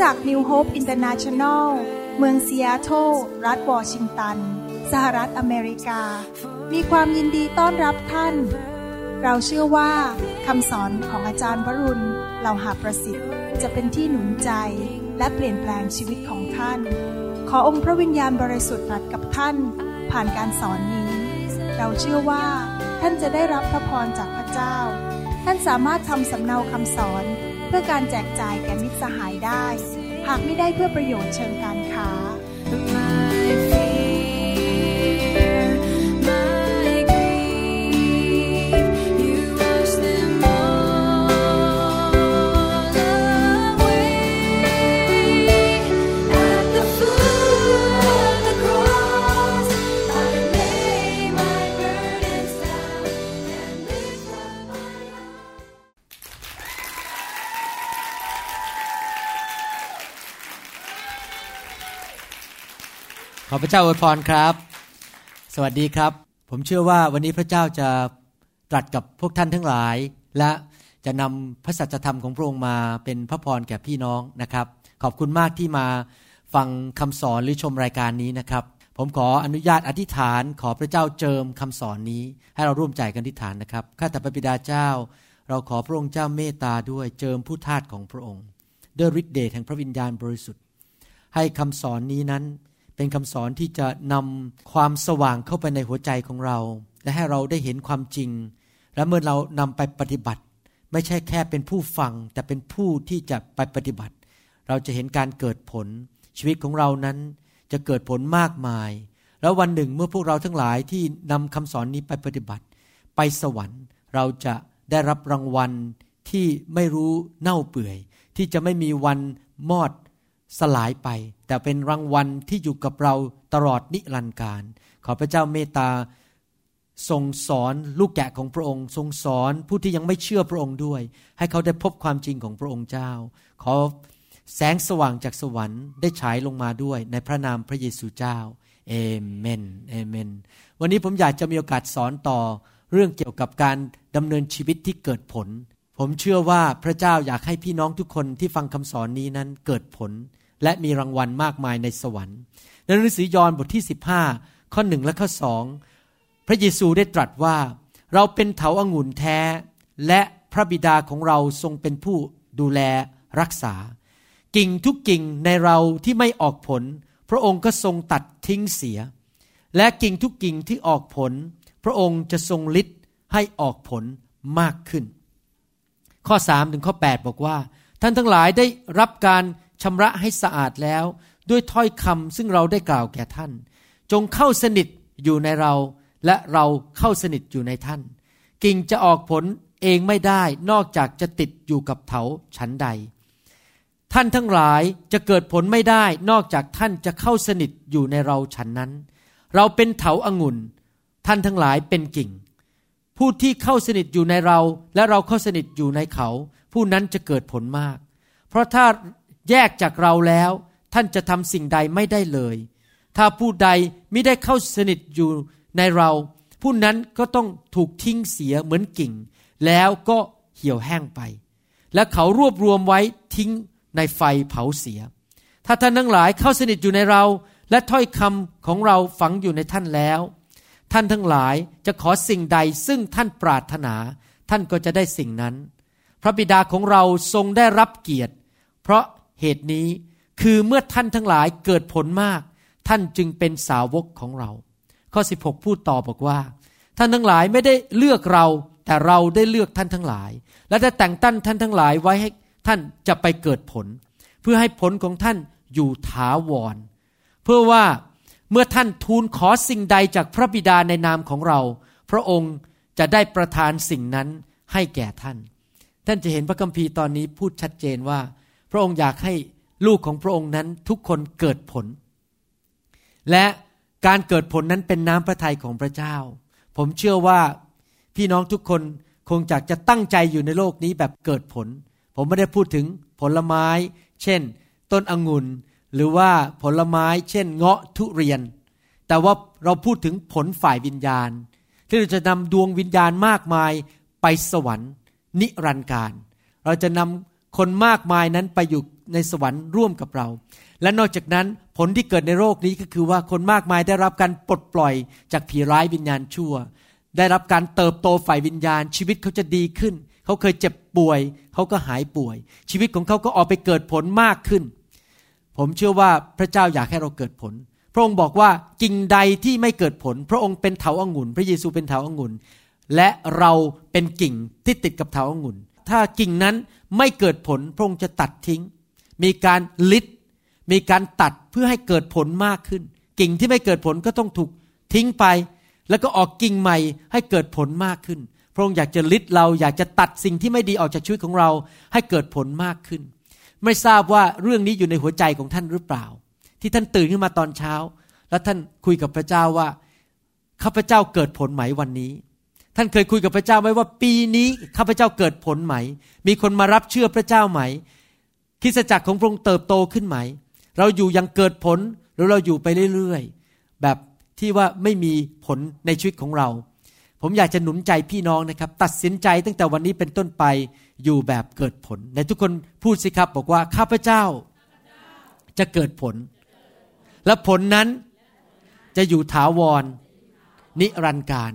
จักร New Hope International เมืองซีแอตเทิลรัฐวอชิงตัน สหรัฐอเมริกา มีความยินดีต้อนรับท่าน เราเชื่อว่าคำสอนของอาจารย์วรุณเหล่าหาประสิทธิ์ จะเป็นที่หนุนใจและเปลี่ยนแปลงชีวิตของท่าน ขอองค์พระวิญญาณบริสุทธิ์ตรัสกับท่าน ผ่านการสอนนี้ เราเชื่อว่า ท่านจะได้รับพระพรจากพระเจ้า ท่านสามารถทำสำเนาคำสอน เพื่อการแจกจ่ายแก่มิตรสหายได้ หากไม่ได้เพื่อประโยชน์เชิงการค้า ระเจ้าอวยพรครับ สวัสดีครับ ผมเชื่อว่าวันนี้พระเจ้าจะตรัสกับพวกท่านทั้งหลาย และจะนำพระสัจธรรมของพระองค์มาเป็นพระพรแก่พี่น้องนะครับ ขอบคุณมากที่มาฟังคำสอนหรือชมรายการนี้นะครับ ผมขออนุญาตอธิษฐานขอพระเจ้าเจิมคำสอนนี้ ให้เราร่วมใจกันอธิษฐานนะครับข้าแต่พระบิดาเจ้า เราขอพระองค์เจ้าเมตตาด้วยเจิมผู้ทาสของพระองค์ ด้วยฤทธิเดชแห่งพระวิญญาณบริสุทธิ์ ให้คำสอนนี้นั้น เป็นคำสอนที่จะนำความสว่างเข้าไปในหัวใจของเรา และให้เราได้เห็นความจริง และเมื่อเรานำไปปฏิบัติ ไม่ใช่แค่เป็นผู้ฟัง แต่เป็นผู้ที่จะไปปฏิบัติ เราจะเห็นการเกิดผล ชีวิตของเรานั้นจะเกิดผลมากมาย แล้ววันหนึ่งเมื่อพวกเราทั้งหลายที่นำคำสอนนี้ไปปฏิบัติ ไปสวรรค์ เราจะได้รับรางวัลที่ไม่รู้เน่าเปื่อย ที่จะไม่มีวันมอด สลายไป แต่เป็นรางวัลที่อยู่กับเราตลอดนิรันดร์การ ขอพระเจ้าเมตตาทรงสอนลูกแกะของพระองค์ ทรงสอนผู้ที่ยังไม่เชื่อพระองค์ด้วย ให้เขาได้พบความจริงของพระองค์เจ้า ขอแสงสว่างจากสวรรค์ได้ฉายลงมาด้วยในพระนามพระเยซูเจ้าเอเมนเอเมน วันนี้ผมอยากจะมีโอกาสสอนต่อเรื่องเกี่ยวกับการดำเนินชีวิตที่เกิดผล ผมเชื่อว่าพระเจ้าอยากให้พี่น้องทุกคนที่ฟังคำสอนนี้นั้นเกิดผล และมีรางวัลมากมายในสวรรค์ในหนังสือยอห์นบทที่ 15 ข้อหนึ่งและข้อสองพระเยซูได้ตรัสว่าเราเป็นเถาอางุ่นแท้ และพระบิดาของเราทรงเป็นผู้ดูแลรักษา กิ่งทุกกิ่งในเราที่ไม่ออกผล พระองค์ก็ทรงตัดทิ้งเสีย และกิ่งทุกกิ่งที่ออกผล พระองค์จะทรงฤทธิ์ให้ออกผลมากขึ้น ข้อ3ถึงข้อ 8 บอกว่า ท่านทั้งหลายได้รับการ ชำระให้สะอาดแล้ว ด้วยถ้อยคำซึ่งเราได้กล่าวแก่ท่าน จงเข้าสนิทอยู่ในเรา และเราเข้าสนิทอยู่ในท่าน กิ่งจะออกผลเองไม่ได้นอกจากจะติดอยู่กับเถาฉันใด ท่านทั้งหลายจะเกิดผลไม่ได้นอกจากท่านจะเข้าสนิทอยู่ในเราฉันนั้น เราเป็นเถาอางุ่น ท่านทั้งหลายเป็นกิ่ง ผู้ที่เข้าสนิทอยู่ในเราและเราเข้าสนิทอยู่ในเขา ผู้นั้นจะเกิดผลมาก เพราะถ้า แยกจากเราแล้ว ท่านจะทำสิ่งใดไม่ได้เลย ถ้าผู้ใดไม่ได้เข้าสนิทอยู่ในเรา ผู้นั้นก็ต้องถูกทิ้งเสียเหมือนกิ่ง แล้วก็เหี่ยวแห้งไป และเขารวบรวมไว้ทิ้งในไฟเผาเสีย ถ้าท่านทั้งหลายเข้าสนิทอยู่ในเรา และถ้อยคำของเราฝังอยู่ในท่านแล้ว ท่านทั้งหลายจะขอสิ่งใดซึ่งท่านปรารถนา ท่านก็จะได้สิ่งนั้น พระบิดาของเราทรงได้รับเกียรติ เพราะ เหตุนี้คือเมื่อท่านทั้งหลายเกิดผลมาก ท่านจึงเป็นสาวกของเรา ข้อ 16 พูดต่อบอกว่า ท่านทั้งหลายไม่ได้เลือกเรา แต่เราได้เลือกท่านทั้งหลาย และได้แต่งตั้งท่านทั้งหลายไว้ให้ท่านจะไปเกิดผล เพื่อให้ผลของท่านอยู่ถาวร เพื่อว่าเมื่อท่านทูลขอสิ่งใดจากพระบิดาในนามของเรา พระองค์จะได้ประทานสิ่งนั้นให้แก่ท่าน ท่านจะเห็นพระคัมภีร์ตอนนี้พูดชัดเจนว่า พระองค์อยากให้ลูกของพระองค์นั้นทุกคนเกิดผล และการเกิดผลนั้นเป็นน้ำพระทัยของพระเจ้า ผมเชื่อว่าพี่น้องทุกคนคงจากจะตั้งใจอยู่ในโลกนี้แบบเกิดผล ผมไม่ได้พูดถึงผลไม้ เช่น ต้นองุ่นหรือว่าผลไม้ เช่น เงาะทุเรียน แต่ว่าเราพูดถึงผลฝ่ายวิญญาณ ที่เราจะนำดวงวิญญาณมากมายไปสวรรค์ นิรันดร์การ เราจะน คนมากมายนั้นไปอยู่ในสวรรค์ร่วมกับเรา และนอกจากนั้นผลที่เกิดในโลกนี้ก็คือว่าคนมากมายได้รับการปลดปล่อยจากผีร้ายวิญญาณชั่ว ได้รับการเติบโตฝ่ายวิญญาณ ชีวิตเขาจะดีขึ้น เขาเคยเจ็บป่วย เขาก็หายป่วย ชีวิตของเขาก็ออกไปเกิดผลมากขึ้น ผมเชื่อว่าพระเจ้าอยากให้เราเกิดผล พระองค์บอกว่ากิ่งใดที่ไม่เกิดผล พระองค์เป็นเถาอางุ่น พระเยซูเป็นเถาอางุ่น และเราเป็นกิ่งที่ติดกับเถาอางุ่น ถ้ากิ่งนั้นไม่เกิดผลพระองค์จะตัดทิ้ง มีการลิดมีการตัดเพื่อให้เกิดผลมากขึ้น กิ่งที่ไม่เกิดผลก็ต้องถูกทิ้งไป แล้วก็ออกกิ่งใหม่ให้เกิดผลมากขึ้น พระองค์อยากจะลิดเราอยากจะตัดสิ่งที่ไม่ดีออกจากชีวิตของเราให้เกิดผลมากขึ้น ไม่ทราบว่าเรื่องนี้อยู่ในหัวใจของท่านหรือเปล่า ที่ท่านตื่นขึ้นมาตอนเช้า แล้วท่านคุยกับพระเจ้าว่าข้าพเจ้าเกิดผลไหมวันนี้ ท่านเคยคุยกับพระเจ้าไหมว่าปีนี้ข้าพเจ้าเกิดผลไหม มีคนมารับเชื่อพระเจ้าไหมคริสจักรของพระองค์เติบโตขึ้นไหม เราอยู่ยังเกิดผลหรือเราอยู่ไปเรื่อยๆ แบบที่ว่าไม่มีผลในชีวิตของเรา ผมอยากจะหนุนใจพี่น้องนะครับ ตัดสินใจตั้งแต่วันนี้เป็นต้นไปอยู่แบบเกิดผล ในทุกคนพูดสิครับบอกว่าข้าพเจ้าจะเกิดผล และผลนั้นจะอยู่ถาวร นิรันดร์การ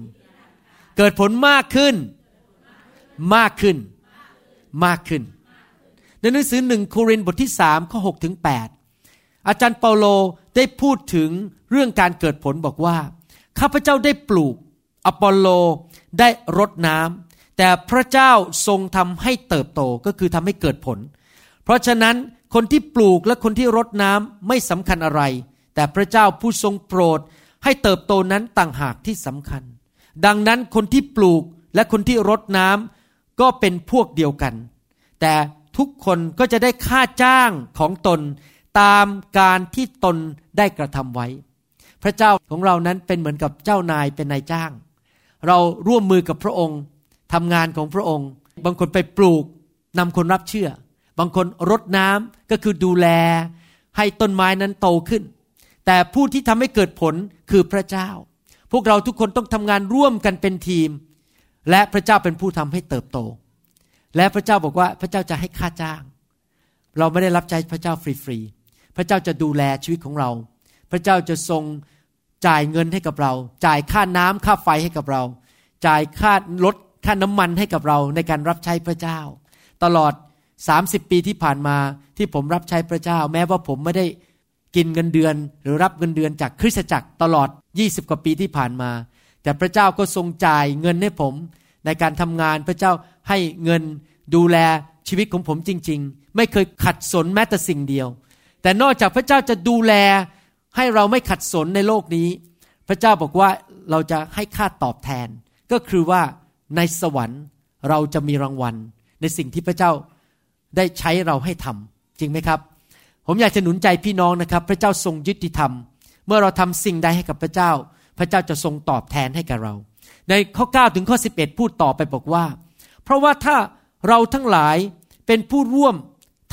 เกิดผลมากขึ้น มากขึ้น มากขึ้น ในหนังสือหนึ่งโครินธ์บทที่สามข้อหถึง8อาจารย์เปาโลได้พูดถึงเรื่องการเกิดผลบอกว่า ข้าพเจ้าได้ปลูก อปอลโลได้รดน้ำแต่พระเจ้าทรงทำให้เติบโตก็คือทำให้เกิดผล เพราะฉะนั้นคนที่ปลูกและคนที่รดน้ำไม่สำคัญอะไร แต่พระเจ้าผู้ทรงโปรดให้เติบโตนั้นต่างหากที่สำคัญ ดังนั้นคนที่ปลูกและคนที่รดน้ำก็เป็นพวกเดียวกัน แต่ทุกคนก็จะได้ค่าจ้างของตนตามการที่ตนได้กระทำไว้ พระเจ้าของเรานั้นเป็นเหมือนกับเจ้านายเป็นนายจ้าง เราร่วมมือกับพระองค์ทำงานของพระองค์ บางคนไปปลูกนำคนรับเชื่อ บางคนรดน้ำก็คือดูแล ให้ต้นไม้นั้นโตขึ้น แต่ผู้ที่ทำให้เกิดผลคือพระเจ้า พวกเราทุกคนต้องทำงานร่วมกันเป็นทีม และพระเจ้าเป็นผู้ทำให้เติบโต และพระเจ้าบอกว่าพระเจ้าจะให้ค่าจ้าง เราไม่ได้รับใช้พระเจ้าฟรีๆพระเจ้าจะดูแลชีวิตของเรา พระเจ้าจะทรงจ่ายเงินให้กับเรา จ่ายค่าน้ำค่าไฟให้กับเรา จ่ายค่ารถค่าน้ำมันให้กับเราในการรับใช้พระเจ้า ตลอด 30 ปีที่ผ่านมาที่ผมรับใช้พระเจ้า แม้ว่าผมไม่ได้กินเงินเดือน หรือรับเงินเดือนจากคริสตจักรตลอด 20 กว่าปีที่ผ่านมา แต่พระเจ้าก็ทรงจ่ายเงินให้ผม ในการทำงานพระเจ้าให้เงินดูแลชีวิตของผมจริง ๆ ไม่เคยขัดสนแม้แต่สิ่งเดียว แต่นอกจากพระเจ้าจะดูแลให้เราไม่ขัดสนในโลกนี้ พระเจ้าบอกว่าเราจะให้ค่าตอบแทน ก็คือว่าในสวรรค์เราจะมีรางวัล ในสิ่งที่พระเจ้าได้ใช้เราให้ทำจริงไหมครับ ผมอยากจะหนุนใจพี่น้องนะครับ พระเจ้าทรงยุติธรรม เมื่อเราทำสิ่งใดให้กับพระเจ้า พระเจ้าจะทรงตอบแทนให้กับเรา ในข้อ 9 ถึงข้อ 11 พูดต่อไปบอกว่า เพราะว่าถ้าเราทั้งหลายเป็นผู้ร่วม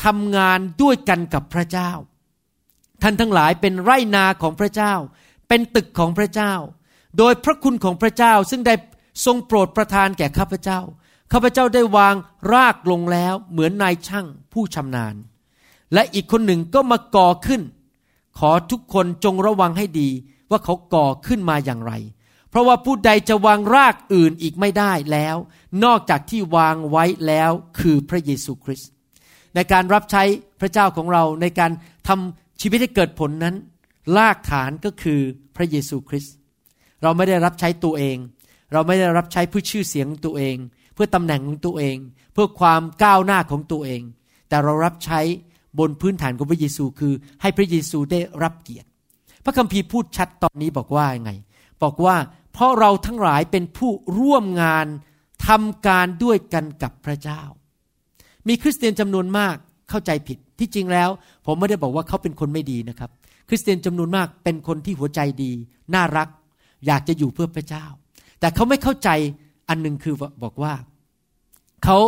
ทำงานด้วยกันกับพระเจ้า ท่านทั้งหลายเป็นไรนาของพระเจ้า เป็นตึกของพระเจ้า โดยพระคุณของพระเจ้าซึ่งได้ทรงโปรดประทานแก่ข้าพเจ้าข้าพเจ้าได้วางรากลงแล้วเหมือนนายช่างผู้ชำนาญ และอีกคนหนึ่งก็มาก่อขึ้น ขอทุกคนจงระวังให้ดีว่าเขาก่อขึ้นมาอย่างไร เพราะว่าผู้ใดจะวางรากอื่นอีกไม่ได้แล้ว นอกจากที่วางไว้แล้วคือพระเยซูคริสต์ในการรับใช้พระเจ้าของเราในการทำชีวิตให้เกิดผลนั้น รากฐานก็คือพระเยซูคริสต์เราไม่ได้รับใช้ตัวเอง เราไม่ได้รับใช้เพื่อชื่อเสียงตัวเอง เพื่อตำแหน่งของตัวเอง เพื่อความก้าวหน้าของตัวเอง แต่เรารับใช้ บนพื้นฐานของพระเยซูคือให้พระเยซูได้รับเกียรติ พระคัมภีร์พูดชัดตอนนี้บอกว่ายังไง บอกว่าเพราะเราทั้งหลายเป็นผู้ร่วมงานทำการด้วยกันกับพระเจ้า มีคริสเตียนจำนวนมากเข้าใจผิดที่จริงแล้ว ผมไม่ได้บอกว่าเขาเป็นคนไม่ดีนะครับ คริสเตียนจำนวนมากเป็นคนที่หัวใจดี น่ารัก อยากจะอยู่เพื่อพระเจ้า แต่เขาไม่เข้าใจอันหนึ่งคือบอกว่าเขา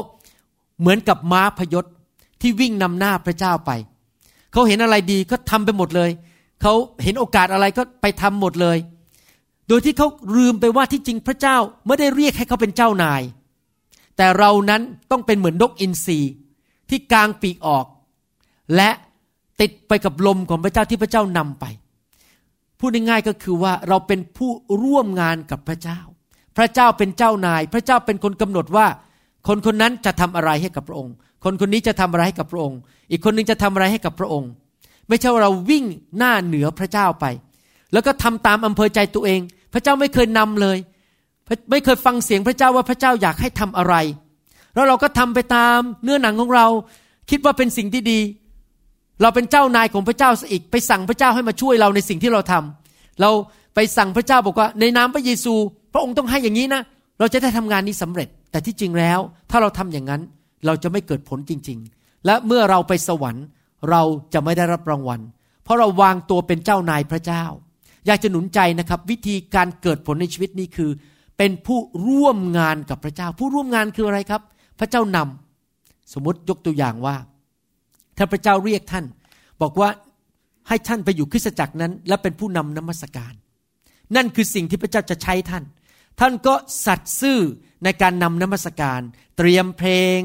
เหมือนกับม้าพยศ ที่วิ่งนำหน้าพระเจ้าไป เขาเห็นอะไรดีก็ทำไปหมดเลย เขาเห็นโอกาสอะไรก็ไปทำหมดเลย โดยที่เขาลืมไปว่าที่จริงพระเจ้าไม่ได้เรียกให้เขาเป็นเจ้านาย แต่เรานั้นต้องเป็นเหมือนนกอินทรีที่กางปีกออก และติดไปกับลมของพระเจ้าที่พระเจ้านำไป พูดง่ายๆก็คือว่าเราเป็นผู้ร่วมงานกับพระเจ้า พระเจ้าเป็นเจ้านาย พระเจ้าเป็นคนกำหนดว่า คนคนนั้นจะทำอะไรให้กับพระองค์ คนคนนี้จะทำอะไรให้กับพระองค์ อีกคนนึงจะทำอะไรให้กับพระองค์ ไม่ใช่ว่าเราวิ่งหน้าเหนือพระเจ้าไป แล้วก็ทำตามอำเภอใจตัวเอง พระเจ้าไม่เคยนำเลย ไม่เคยฟังเสียงพระเจ้าว่าพระเจ้าอยากให้ทำอะไร แล้วเราก็ทำไปตามเนื้อหนังของเรา คิดว่าเป็นสิ่งที่ดี เราเป็นเจ้านายของพระเจ้าซะอีก ไปสั่งพระเจ้าให้มาช่วยเราในสิ่งที่เราทำเราไปสั่งพระเจ้าบอกว่า ในนามพระเยซู พระองค์ต้องให้อย่างนี้นะ เราจะได้ทำงานนี้สำเร็จ แต่ที่จริงแล้ว ถ้าเราทำอย่างนั้น เราจะไม่เกิดผลจริง ๆ และเมื่อเราไปสวรรค์เราจะไม่ได้รับรางวัล เพราะเราวางตัวเป็นเจ้านายพระเจ้า อยากจะหนุนใจนะครับ วิธีการเกิดผลในชีวิตนี้คือ เป็นผู้ร่วมงานกับพระเจ้า ผู้ร่วมงานคืออะไรครับ พระเจ้านำสมมติยกตัวอย่างว่า ถ้าพระเจ้าเรียกท่าน บอกว่าให้ท่านไปอยู่คริสตจักรนั้น และเป็นผู้นำนมัสการ นั่นคือสิ่งที่พระเจ้าจะใช้ท่าน ท่านก็สัตย์ซื่อในการนำนมัสการ เตรียมเพลง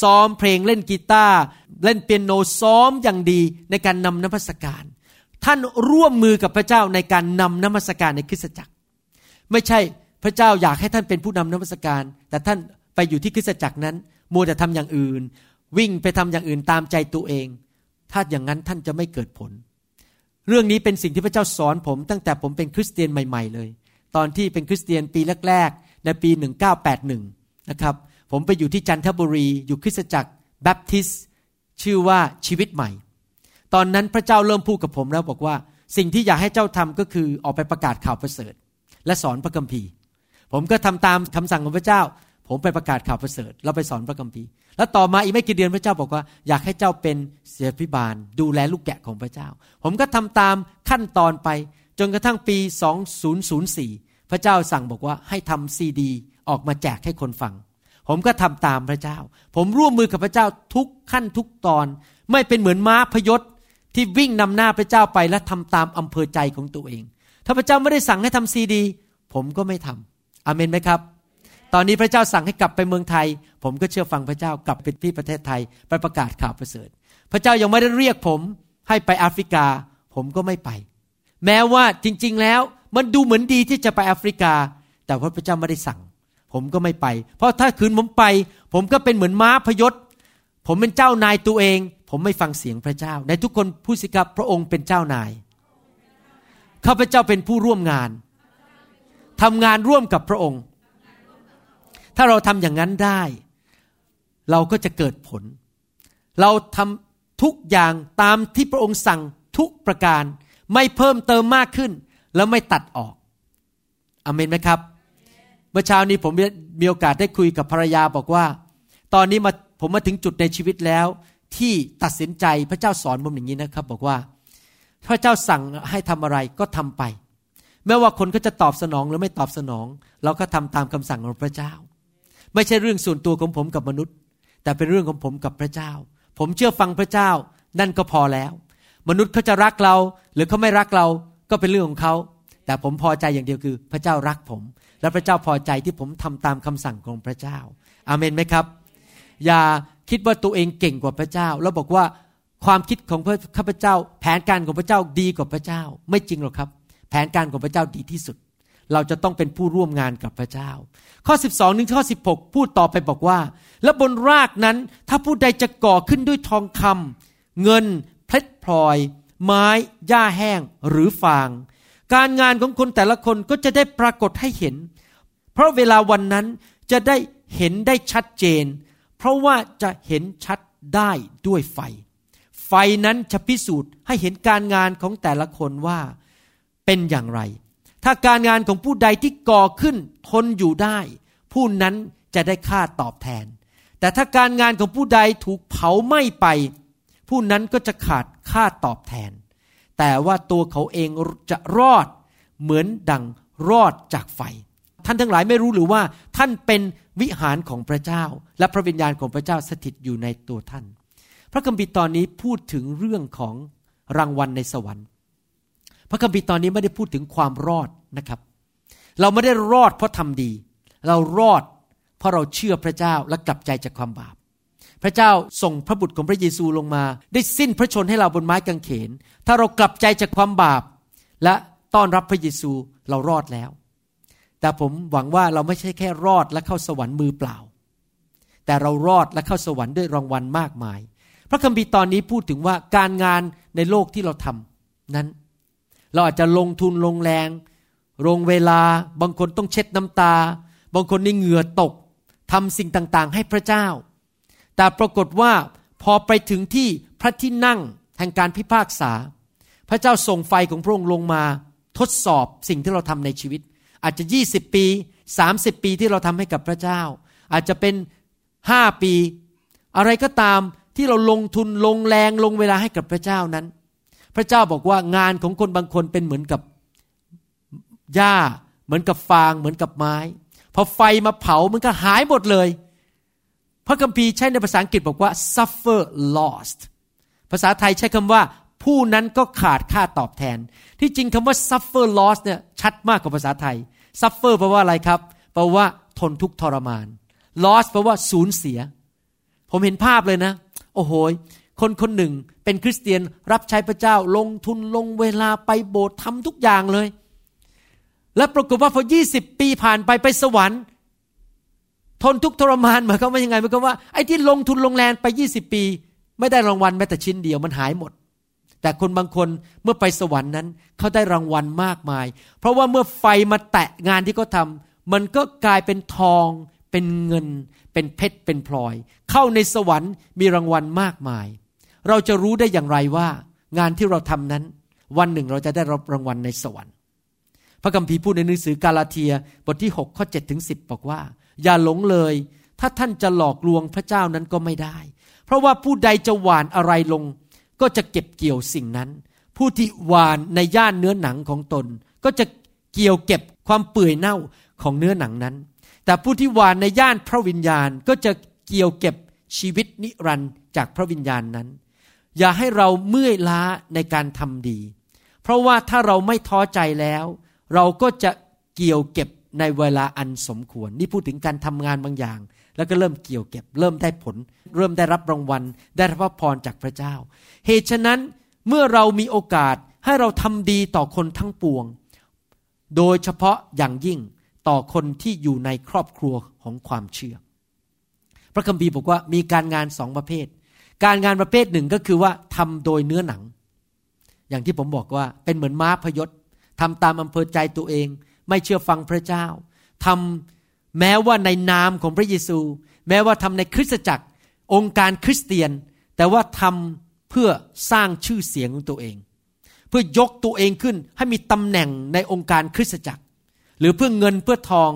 ซ้อมเพลงเล่นกีตาร์เล่นเปียโนซ้อมอย่างดีในการนำนมัสการ ท่านร่วมมือกับพระเจ้าในการนำนมัสการในคริสตจักร ไม่ใช่พระเจ้าอยากให้ท่านเป็นผู้นำนมัสการ แต่ท่านไปอยู่ที่คริสตจักรนั้นมัวแต่ทำอย่างอื่น วิ่งไปทำอย่างอื่นตามใจตัวเอง ถ้าอย่างนั้นท่านจะไม่เกิดผล เรื่องนี้เป็นสิ่งที่พระเจ้าสอนผมตั้งแต่ผมเป็นคริสเตียนใหม่ ๆ เลย ตอนที่เป็นคริสเตียนปีแรกๆ ในปี 1981 นะครับ ผมไปอยู่ที่จันทบุรีอยู่คริสตจักรแบปทิสต์ชื่อว่าชีวิตใหม่ ตอนนั้นพระเจ้าเริ่มพูดกับผมแล้วบอกว่า สิ่งที่อยากให้เจ้าทำก็คือออกไปประกาศข่าวประเสริฐ และสอนพระคัมภีร์ ผมก็ทำตามคำสั่งของพระเจ้า ผมไปประกาศข่าวประเสริฐแล้วไปสอนพระคัมภีร์ แล้วต่อมาอีกไม่กี่เดือนพระเจ้าบอกว่า อยากให้เจ้าเป็นเสียพิบาล ดูแลลูกแกะของพระเจ้า ผมก็ทำตามขั้นตอนไป จนกระทั่งปี 2004 พระเจ้าสั่งบอกว่าให้ทำซีดี ออกมาแจกให้คนฟัง ผมก็ทำตามพระเจ้า ผมร่วมมือกับพระเจ้าทุกขั้นทุกตอน ไม่เป็นเหมือนม้าพยศที่วิ่งนำหน้าพระเจ้าไปและทำตามอำเภอใจของตัวเอง ถ้าพระเจ้าไม่ได้สั่งให้ทำซีดี ผมก็ไม่ทำอเมนไหมครับ ตอนนี้พระเจ้าสั่งให้กลับไปเมืองไทย ผมก็เชื่อฟังพระเจ้ากลับไปที่ประเทศไทยไปประกาศข่าวประเสริฐ พระเจ้ายังไม่ได้เรียกผมให้ไปแอฟริกา ผมก็ไม่ไป แม้ว่าจริง ๆ แล้วมันดูเหมือนดีที่จะไปแอฟริกา แต่พระเจ้าไม่ได้สั่ง ผมก็ไม่ไป เพราะถ้าคืนผมไป ผมก็เป็นเหมือนม้าพยศ ผมเป็นเจ้านายตัวเอง ผมไม่ฟังเสียงพระเจ้า ในทุกคนพูดสิครับพระองค์เป็นเจ้านายข้าพเจ้าเป็นผู้ร่วมงานทำงานร่วมกับพระองค์ ถ้าเราทำอย่างนั้นได้ เราก็จะเกิดผล เราทำทุกอย่างตามที่พระองค์สั่งทุกประการ ไม่เพิ่มเติมมากขึ้น แล้วไม่ตัดออกอเมนไหมครับ เมื่อเช้านี้ผมมีโอกาสได้คุยกับภรรยาบอกว่า ตอนนี้มาผมมาถึงจุดในชีวิตแล้ว ที่ตัดสินใจพระเจ้าสอนผมอย่างนี้นะครับ บอกว่า พระเจ้าสั่งให้ทำอะไรก็ทำไปไม่ว่าคนก็จะตอบสนองหรือไม่ตอบสนอง เราก็ทำตามคำสั่งของพระเจ้า ไม่ใช่เรื่องส่วนตัวของผมกับมนุษย์ แต่เป็นเรื่องของผมกับพระเจ้า ผมเชื่อฟังพระเจ้านั่นก็พอแล้ว มนุษย์เขาจะรักเรา หรือเขาไม่รักเราก็เป็นเรื่องของเขา แต่ผมพอใจอย่างเดียวคือ พระเจ้ารักผม และพระเจ้าพอใจที่ผมทำตามคำสั่งของพระเจ้า อาเมนไหมครับ อย่าคิดว่าตัวเองเก่งกว่าพระเจ้า แล้วบอกว่าความคิดของข้าพเจ้า แผนการของพระเจ้าดีกว่าพระเจ้า ไม่จริงหรอกครับ แผนการของพระเจ้าดีที่สุด เราจะต้องเป็นผู้ร่วมงานกับพระเจ้า ข้อ 12นึงข้อ 16 พูดต่อไปบอกว่า และบนรากนั้นถ้าผู้ใดจะก่อขึ้นด้วยทองคำเงิน เพชรพลอย ไม้หญ้าแห้งหรือฟาง การงานของคนแต่ละคนก็จะได้ปรากฏให้เห็น เพราะเวลาวันนั้นจะได้เห็นได้ชัดเจน เพราะว่าจะเห็นชัดได้ด้วยไฟ ไฟนั้นจะพิสูจน์ให้เห็นการงานของแต่ละคนว่าเป็นอย่างไร ถ้าการงานของผู้ใดที่ก่อขึ้นทนอยู่ได้ ผู้นั้นจะได้ค่าตอบแทน แต่ถ้าการงานของผู้ใดถูกเผาไหม้ไป ผู้นั้นก็จะขาดค่าตอบแทน แต่ว่าตัวเขาเองจะรอดเหมือนดังรอดจากไฟ ท่านทั้งหลายไม่รู้หรือว่า ท่านเป็นวิหารของพระเจ้า และพระวิญญาณของพระเจ้าสถิตอยู่ในตัวท่าน พระคัมภีร์ตอนนี้พูดถึงเรื่องของรางวัลในสวรรค์ พระคัมภีร์ตอนนี้ไม่ได้พูดถึงความรอดนะครับ เราไม่ได้รอดเพราะทำดี เรารอดเพราะเราเชื่อพระเจ้าและกลับใจจากความบาป พระเจ้าส่งพระบุตรของพระเยซูลงมา ได้สิ้นพระชนให้เราบนไม้กางเขน ถ้าเรากลับใจจากความบาป และต้อนรับพระเยซูเรารอดแล้ว แต่ผมหวังว่าเราไม่ใช่แค่รอดและเข้าสวรรค์มือเปล่า แต่เรารอดและเข้าสวรรค์ด้วยรางวัลมากมาย พระคัมภีร์ตอนนี้พูดถึงว่าการงานในโลกที่เราทำนั้น เราอาจจะลงทุนลงแรงลงเวลาบางคนต้องเช็ดน้ำตา บางคนนี่เหงื่อตกทำสิ่งต่างๆ ให้พระเจ้า แต่ปรากฏว่าพอไปถึงที่พระที่นั่งแห่งการพิพากษา พระเจ้าส่งไฟของพระองค์ลงมา ทดสอบสิ่งที่เราทำในชีวิต อาจจะ 20 ปี 30 ปีที่เราทำให้กับพระเจ้า อาจจะเป็น 5 ปี อะไรก็ตามที่เราลงทุนลงแรงลงเวลาให้กับพระเจ้านั้น พระเจ้าบอกว่างานของคนบางคนเป็นเหมือนกับหญ้า เหมือนกับฟาง เหมือนกับไม้ พอไฟมาเผามันก็หายหมดเลย พระคัมภีร์ใช้ในภาษาอังกฤษบอกว่า suffer lost ภาษาไทยใช้คำว่า ผู้นั้นก็ขาดค่าตอบแทน ที่จริงคำว่า suffer loss เนี่ยชัดมากกว่าภาษาไทย suffer แปลว่าอะไรครับแปลว่าทนทุกข์ทรมาน loss แปลว่าสูญเสีย ผมเห็นภาพเลยนะ โอ้โหคนคนหนึ่งเป็นคริสเตียนรับใช้พระเจ้าลงทุนลงเวลาไปโบสถ์ทำทุกอย่างเลย และปรากฏว่าพอ 20 ปีผ่านไปไปสวรรค์ ทนทุกทรมานหมายความว่ายังไงหมายความว่าไอ้ที่ลงทุนลงแรงไป 20 ปี ไม่ได้รางวัลแม้แต่ชิ้นเดียวมันหายหมด แต่คนบางคนเมื่อไปสวรรค์นั้นเขาได้รางวัลมากมาย เพราะว่าเมื่อไฟมาแตะงานที่เขาทำมันก็กลายเป็นทอง เป็นเงิน เป็นเพชรเป็นพลอย เข้าในสวรรค์มีรางวัลมากมาย เราจะรู้ได้อย่างไรว่า งานที่เราทำนั้น วันหนึ่งเราจะได้รับรางวัลในสวรรค์ พระคัมภีร์พูดในหนังสือกาลาเทียบทที่ 6 ข้อ7ถึง10 บอกว่า อย่าหลงเลย ถ้าท่านจะหลอกลวงพระเจ้านั้นก็ไม่ได้ เพราะว่าผู้ใดจะหวานอะไรลง ก็จะเก็บเกี่ยวสิ่งนั้น ผู้ที่หวานในย่านเนื้อหนังของตน ก็จะเกี่ยวเก็บความเปื่อยเน่าของเนื้อหนังนั้น แต่ผู้ที่หวานในย่านพระวิญญาณก็จะเกี่ยวเก็บชีวิตนิรันดร์จากพระวิญญาณนั้น อย่าให้เราเมื่อยล้าในการทำดี เพราะว่าถ้าเราไม่ท้อใจแล้ว เราก็จะเกี่ยวเก็บ ในเวลาอันสมควร นี่พูดถึงการทำงานบางอย่าง แล้วก็เริ่มเกี่ยวเก็บ เริ่มได้ผล เริ่มได้รับรางวัล ได้รับพระพรจากพระเจ้า เหตุฉะนั้นเมื่อเรามีโอกาสให้เราทำดีต่อคนทั้งปวง โดยเฉพาะอย่างยิ่งต่อคนที่อยู่ในครอบครัวของความเชื่อ พระคัมภีร์บอกว่ามีการงานสองประเภท การงานประเภทหนึ่งก็คือว่าทำโดยเนื้อหนัง อย่างที่ผมบอกว่าเป็นเหมือนม้าพยศทำตามอำเภอใจตัวเอง ไม่เชื่อฟังพระเจ้าทำแม้ว่าในนามของพระเยซู แม้ว่าทำในคริสตจักร องค์การคริสเตียน แต่ว่าทำเพื่อสร้างชื่อเสียงของตัวเอง เพื่อยกตัวเองขึ้นให้มีตำแหน่งในองค์การคริสตจักร หรือเพื่อเงินเพื่อทอง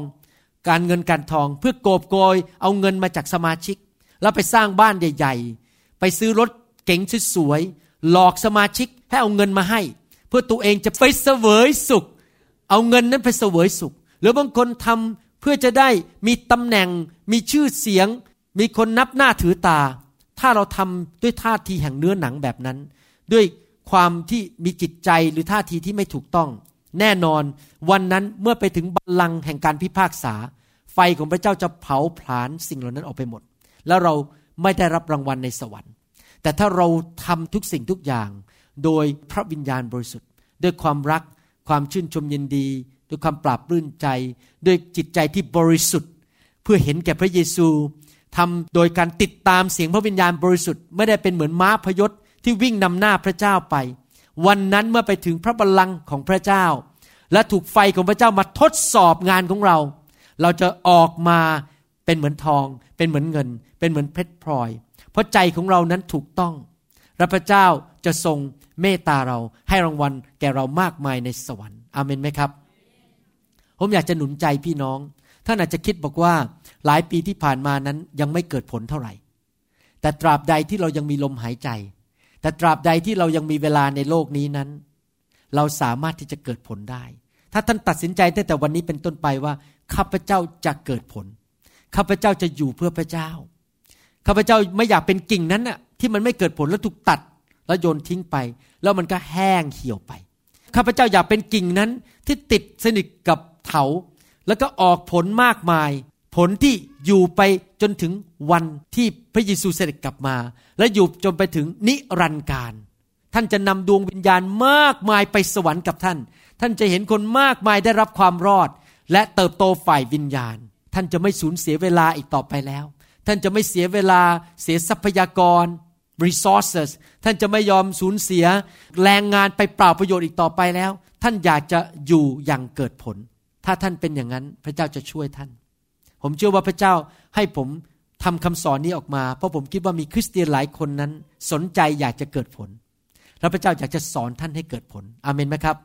การเงินการทอง เพื่อโกบโกยเอาเงินมาจากสมาชิก แล้วไปสร้างบ้านใหญ่ ๆ ไปซื้อรถเก๋งสวยๆหลอกสมาชิกให้เอาเงินมาให้ เพื่อตัวเองจะไปเสวยสุข เอาเงินนั้นไปเสวยสุข หรือบางคนทำเพื่อจะได้มีตำแหน่ง มีชื่อเสียง มีคนนับหน้าถือตา ถ้าเราทำด้วยท่าทีแห่งเนื้อหนังแบบนั้น ด้วยความที่มีจิตใจหรือท่าทีที่ไม่ถูกต้อง แน่นอนวันนั้นเมื่อไปถึงบัลลังก์แห่งการพิพากษา ไฟของพระเจ้าจะเผาผลาญสิ่งเหล่านั้นออกไปหมด แล้วเราไม่ได้รับรางวัลในสวรรค์ แต่ถ้าเราทำทุกสิ่งทุกอย่าง โดยพระวิญญาณบริสุทธิ์ ด้วยความรัก ความชื่นชมยินดี ด้วยความปราบปลื้มใจ ด้วยจิตใจที่บริสุทธิ์ เพื่อเห็นแก่พระเยซูทำโดยการติดตามเสียงพระวิญญาณบริสุทธิ์ไม่ได้เป็นเหมือนม้าพยศที่วิ่งนำหน้าพระเจ้าไป วันนั้นเมื่อไปถึงพระบัลลังก์ของพระเจ้า และถูกไฟของพระเจ้ามาทดสอบงานของเรา เราจะออกมาเป็นเหมือนทอง เป็นเหมือนเงิน เป็นเหมือนเพชรพลอย เพราะใจของเรานั้นถูกต้องและพระเจ้า จะทรงเมตตาเราให้รางวัลแก่เรามากมายในสวรรค์อาเมนไหมครับ ผมอยากจะหนุนใจพี่น้องท่านอาจจะคิดบอกว่าหลายปีที่ผ่านมานั้นยังไม่เกิดผลเท่าไหร่ แต่ตราบใดที่เรายังมีลมหายใจ แต่ตราบใดที่เรายังมีเวลาในโลกนี้นั้น เราสามารถที่จะเกิดผลได้ ถ้าท่านตัดสินใจตั้งแต่วันนี้เป็นต้นไปว่าข้าพเจ้าจะเกิดผลข้าพเจ้าจะอยู่เพื่อพระเจ้าข้าพเจ้าไม่อยากเป็นกิ่งนั้นน่ะที่มันไม่เกิดผลแล้วถูกตัด แล้วโยนทิ้งไป แล้วมันก็แห้งเหี่ยวไป ข้าพเจ้าอยากเป็นกิ่งนั้นที่ติดสนิทกับเถา แล้วก็ออกผลมากมายผผลที่อยู่ไปจนถึงวันที่พระเยซูเสด็จกลับมา และอยู่จนไปถึงนิรันดร์การ ท่านจะนำดวงวิญญาณมากมายไปสวรรค์กับท่าน ท่านจะเห็นคนมากมายได้รับความรอด และเติบโตฝ่ายวิญญาณ ท่านจะไม่สูญเสียเวลาอีกต่อไปแล้ว ท่านจะไม่เสียเวลาเสียทรัพยากร resources ท่านจะไม่ยอมสูญเสียแรงงานไปเปล่าประโยชน์อีกต่อไปแล้ว ท่านอยากจะอยู่อย่างเกิดผล ถ้าท่านเป็นอย่างนั้นพระเจ้าจะช่วยท่าน ผมเชื่อว่าพระเจ้าให้ผมทำคำสอนนี้ออกมา เพราะผมคิดว่ามีคริสเตียนหลายคนนั้น สนใจอยากจะเกิดผล แล้วพระเจ้าอยากจะสอนท่านให้เกิดผลอาเมนไหมครับ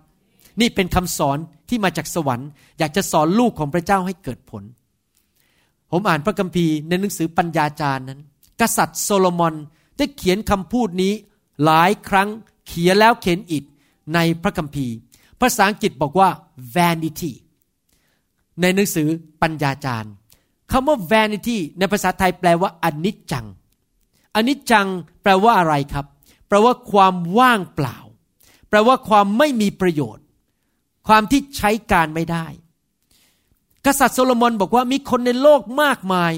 นี่เป็นคำสอนที่มาจากสวรรค์ อยากจะสอนลูกของพระเจ้าให้เกิดผล ผมอ่านพระคัมภีร์ในหนังสือปัญญาจารย์นั้น กษัตริย์โซโลมอน ได้เขียนคำพูดนี้หลายครั้งเขียนแล้วเขียนอีกในพระคัมภีร์ ภาษาอังกฤษบอกว่า vanity ในหนังสือปัญญาจารย์คำว่า vanity ในภาษาไทยแปลว่าอนิจจัง อนิจจังแปลว่าอะไรครับ แปลว่าความว่างเปล่า แปลว่าความไม่มีประโยชน์ ความที่ใช้การไม่ได้ กษัตริย์โซโลมอนบอกว่ามีคนในโลกมากมาย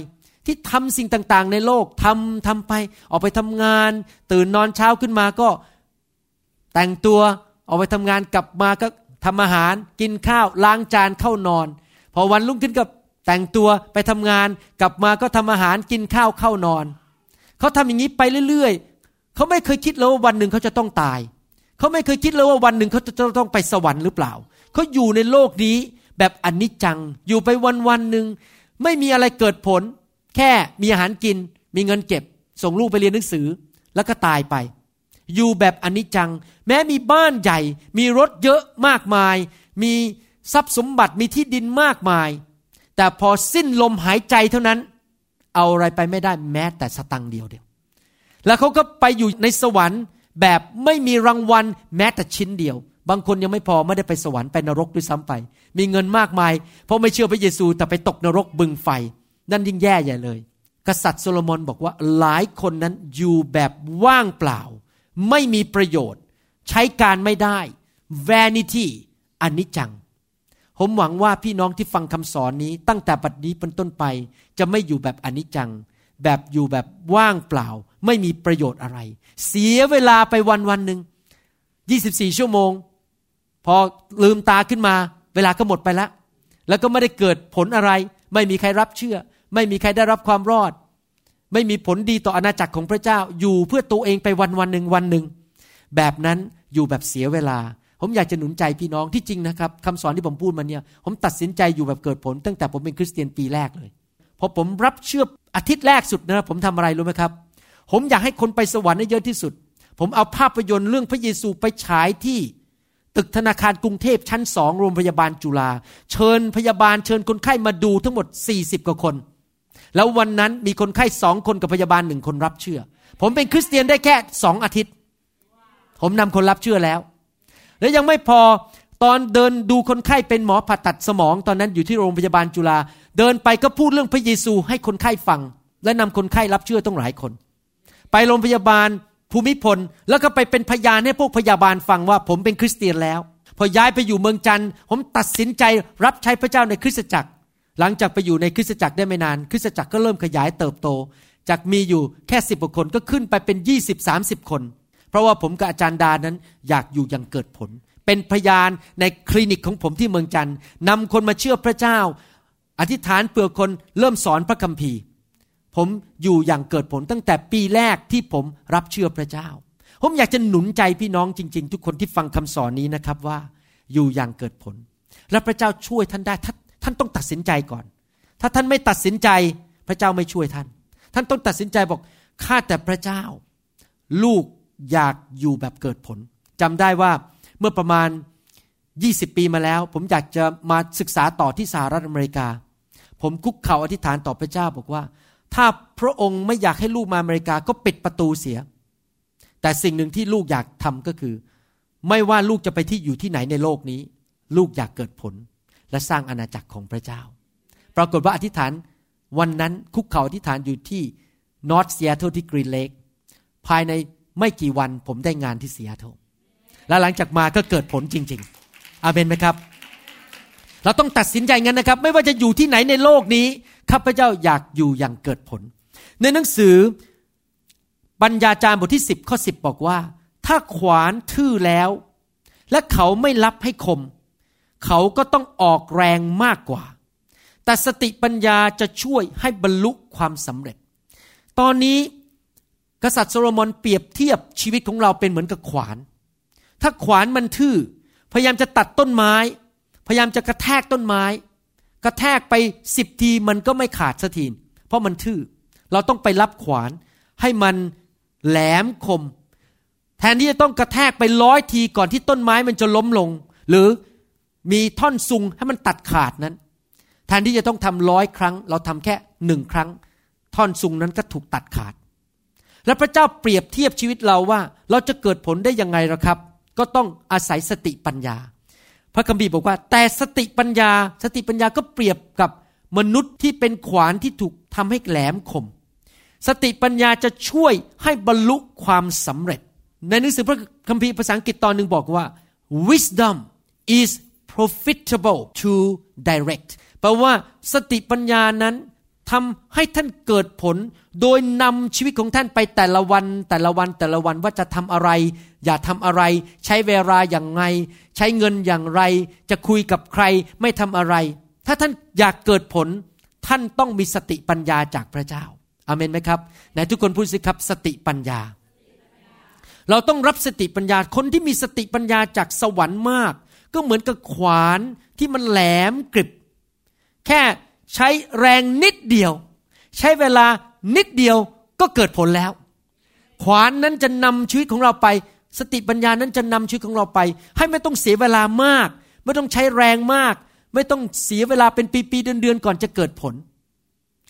ที่ทำสิ่งต่างๆ ในโลกทำทำไป ออกไปทำงาน ตื่นนอนเช้าขึ้นมาก็แต่งตัวออกไปทำงานกลับมาก็ทำอาหารกินข้าวล้างจานเข้านอน พอวันรุ่งขึ้นก็แต่งตัวไปทำงาน กลับมาก็ทำอาหารกินข้าวเข้านอนเขาทำอย่างนี้ไปเรื่อยๆเขาไม่เคยคิดเลยว่าวันหนึ่งเขาจะต้องตายเขาไม่เคยคิดเลยว่าวันหนึ่งเขาจะต้องไปสวรรค์หรือเปล่าเขาอยู่ในโลกนี้แบบอนิจจังอยู่ไปวันวันหนึ่งไม่มีอะไรเกิดผล แค่มีอาหารกิน มีเงินเก็บ ส่งลูกไปเรียนหนังสือ แล้วก็ตายไป อยู่แบบอนิจจัง แม้มีบ้านใหญ่ มีรถเยอะมากมาย มีทรัพย์สมบัติมีที่ดินมากมาย แต่พอสิ้นลมหายใจเท่านั้น เอาอะไรไปไม่ได้แม้แต่สตังค์เดียวเดียว แล้วเขาก็ไปอยู่ในสวรรค์แบบไม่มีรางวัลแม้แต่ชิ้นเดียว บางคนยังไม่พอไม่ได้ไปสวรรค์ไปนรกด้วยซ้ำไป มีเงินมากมาย เพราะไม่เชื่อพระเยซูแต่ไปตกนรกบึงไฟ นั่นยิ่งแย่ใหญ่เลย กษัตริย์โซโลมอนบอกว่าหลายคนนั้นอยู่แบบว่างเปล่า ไม่มีประโยชน์ ใช้การไม่ได้ vanity อันิจจัง ผมหวังว่าพี่น้องที่ฟังคำสอนนี้ ตั้งแต่บัดนี้เป็นต้นไป จะไม่อยู่แบบอนิจจัง แบบอยู่แบบว่างเปล่า ไม่มีประโยชน์อะไร เสียเวลาไปวันวันหนึ่ง24 ชั่วโมง พอลืมตาขึ้นมา เวลาก็หมดไปแล้ว แล้วก็ไม่ได้เกิดผลอะไร ไม่มีใครรับเชื่อ ไม่มีใครได้รับความรอด ไม่มีผลดีต่ออาณาจักรของพระเจ้า อยู่เพื่อตัวเองไปวันวันหนึ่งวันหนึ่ง แบบนั้นอยู่แบบเสียเวลา ผมอยากจะหนุนใจพี่น้องที่จริงนะครับคำสอนที่ผมพูดมาเนี่ย ผมตัดสินใจอยู่แบบเกิดผล ตั้งแต่ผมเป็นคริสเตียนปีแรกเลยพอผมรับเชื่ออาทิตย์แรกสุดนะผมทำอะไรรู้ไหมครับ ผมอยากให้คนไปสวรรค์ให้เยอะที่สุด ผมเอาภาพยนตร์เรื่องพระเยซูไปฉายที่ตึกธนาคารกรุงเทพชั้นสองโรงพยาบาลจุฬาเชิญพยาบาลเชิญคนไข้มาดูทั้งหมด 40 กว่าคน แล้ววันนั้นมีคนไข้สองคนกับพยาบาลหนึ่งคนรับเชื่อ ผมเป็นคริสเตียนได้แค่สองอาทิตย์ ผมนำคนรับเชื่อแล้ว แล้วยังไม่พอตอนเดินดูคนไข้เป็นหมอผ่าตัดสมอง ตอนนั้นอยู่ที่โรงพยาบาลจุฬาเดินไปก็พูดเรื่องพระเยซูให้คนไข้ฟัง และนำคนไข้รับเชื่อต้องหลายคน ไปโรงพยาบาลภูมิพล แล้วก็ไปเป็นพยานให้พวกพยาบาลฟังว่าผมเป็นคริสเตียนแล้ว พอย้ายไปอยู่เมืองจันทร์ผมตัดสินใจรับใช้พระเจ้าในคริสตจักร หลังจากไปอยู่ในคริสตจักรได้ไม่นาน คริสตจักรก็เริ่มขยายเติบโต จากมีอยู่แค่สิบกว่าคนก็ขึ้นไปเป็นยี่สิบสามสิบคน เพราะว่าผมกับอาจารย์ดานั้นอยากอยู่อย่างเกิดผล เป็นพยานในคลินิกของผมที่เมืองจันทร์นำคนมาเชื่อพระเจ้า อธิษฐานเปลือคนเริ่มสอนพระคัมภีร์ ผมอยู่อย่างเกิดผลตั้งแต่ปีแรกที่ผมรับเชื่อพระเจ้า ผมอยากจะหนุนใจพี่น้องจริง ๆ ทุกคนที่ฟังคำสอนนี้นะครับว่า อยู่อย่างเกิดผล และพระเจ้าช่วยท่านได้ท่า ท่านต้องตัดสินใจก่อน ถ้าท่านไม่ตัดสินใจพระเจ้าไม่ช่วยท่าน ท่านต้องตัดสินใจบอกข้าแต่พระเจ้า ลูกอยากอยู่แบบเกิดผลจำได้ว่าเมื่อประมาณ 20 ปีมาแล้ว ผมอยากจะมาศึกษาต่อที่สหรัฐอเมริกา ผมคุกเข่าอธิษฐานต่อพระเจ้าบอกว่า ถ้าพระองค์ไม่อยากให้ลูกมาอเมริกาก็ปิดประตูเสีย แต่สิ่งหนึ่งที่ลูกอยากทำก็คือ ไม่ว่าลูกจะไปที่อยู่ที่ไหนในโลกนี้ ลูกอยากเกิดผล และสร้างอาณาจักรของพระเจ้า ปรากฏว่าอธิษฐานวันนั้นคุกเข่าอธิษฐานอยู่ที่ North Seattle ที่ Green Lake ภายในไม่กี่วันผมได้งานที่เซียโตและหลังจากมาก็เกิดผลจริง ๆ อาเมนไหมครับ เราต้องตัดสินใจงั้นนะครับ ไม่ว่าจะอยู่ที่ไหนในโลกนี้ข้าพเจ้าอยากอยู่อย่างเกิดผล ในหนังสือปัญญาจารย์บทที่ 10ข้อ10 บอกว่า ถ้าขวานทื่อแล้ว และเขาไม่รับให้คม เขาก็ต้องออกแรงมากกว่า แต่สติปัญญาจะช่วยให้บรรลุความสำเร็จ ตอนนี้กษัตริย์โซโลมอนเปรียบเทียบชีวิตของเราเป็นเหมือนกับขวาน ถ้าขวานมันทื่อ พยายามจะตัดต้นไม้ พยายามจะกระแทกต้นไม้ กระแทกไปสิบทีมันก็ไม่ขาดสักทีเพราะมันทื่อ เราต้องไปรับขวานให้มันแหลมคม แทนที่จะต้องกระแทกไปร้อยทีก่อนที่ต้นไม้มันจะล้มลง หรือ มีท่อนซุงให้มันตัดขาดนั้น แทนที่จะต้องทำร้อยครั้ง เราทำแค่หนึ่งครั้ง ท่อนซุงนั้นก็ถูกตัดขาด และพระเจ้าเปรียบเทียบชีวิตเราว่า เราจะเกิดผลได้ยังไงล่ะครับ ก็ต้องอาศัยสติปัญญา พระคัมภีร์บอกว่า แต่สติปัญญา สติปัญญาก็เปรียบกับมนุษย์ที่เป็นขวานที่ถูกทำให้แหลมคม สติปัญญาจะช่วยให้บรรลุความสำเร็จ ในหนังสือพระคัมภีร์ภาษาอังกฤษตอนหนึ่งบอกว่า wisdom is profitable to direct แปลว่าสติปัญญานั้นทำให้ท่านเกิดผล โดยนำชีวิตของท่านไปแต่ละวัน แต่ละวันแต่ละวันว่าจะทำอะไร อย่าทำอะไร ใช้เวลาอย่างไร ใช้เงินอย่างไร จะคุยกับใครไม่ทำอะไร ถ้าท่านอยากเกิดผล ท่านต้องมีสติปัญญาจากพระเจ้าอาเมนไหมครับไหนทุกคนพูดสิครับสติปัญญา เราต้องรับสติปัญญาคนที่มีสติปัญญาจากสวรรค์มาก ก็เหมือนกับขวานที่มันแหลมกริบ แค่ใช้แรงนิดเดียว ใช้เวลานิดเดียวก็เกิดผลแล้ว ขวานนั้นจะนำชีวิตของเราไป สติปัญญานั้นจะนำชีวิตของเราไป ให้ไม่ต้องเสียเวลามาก ไม่ต้องใช้แรงมาก ไม่ต้องเสียเวลาเป็นปีๆเดือนๆก่อนจะเกิดผล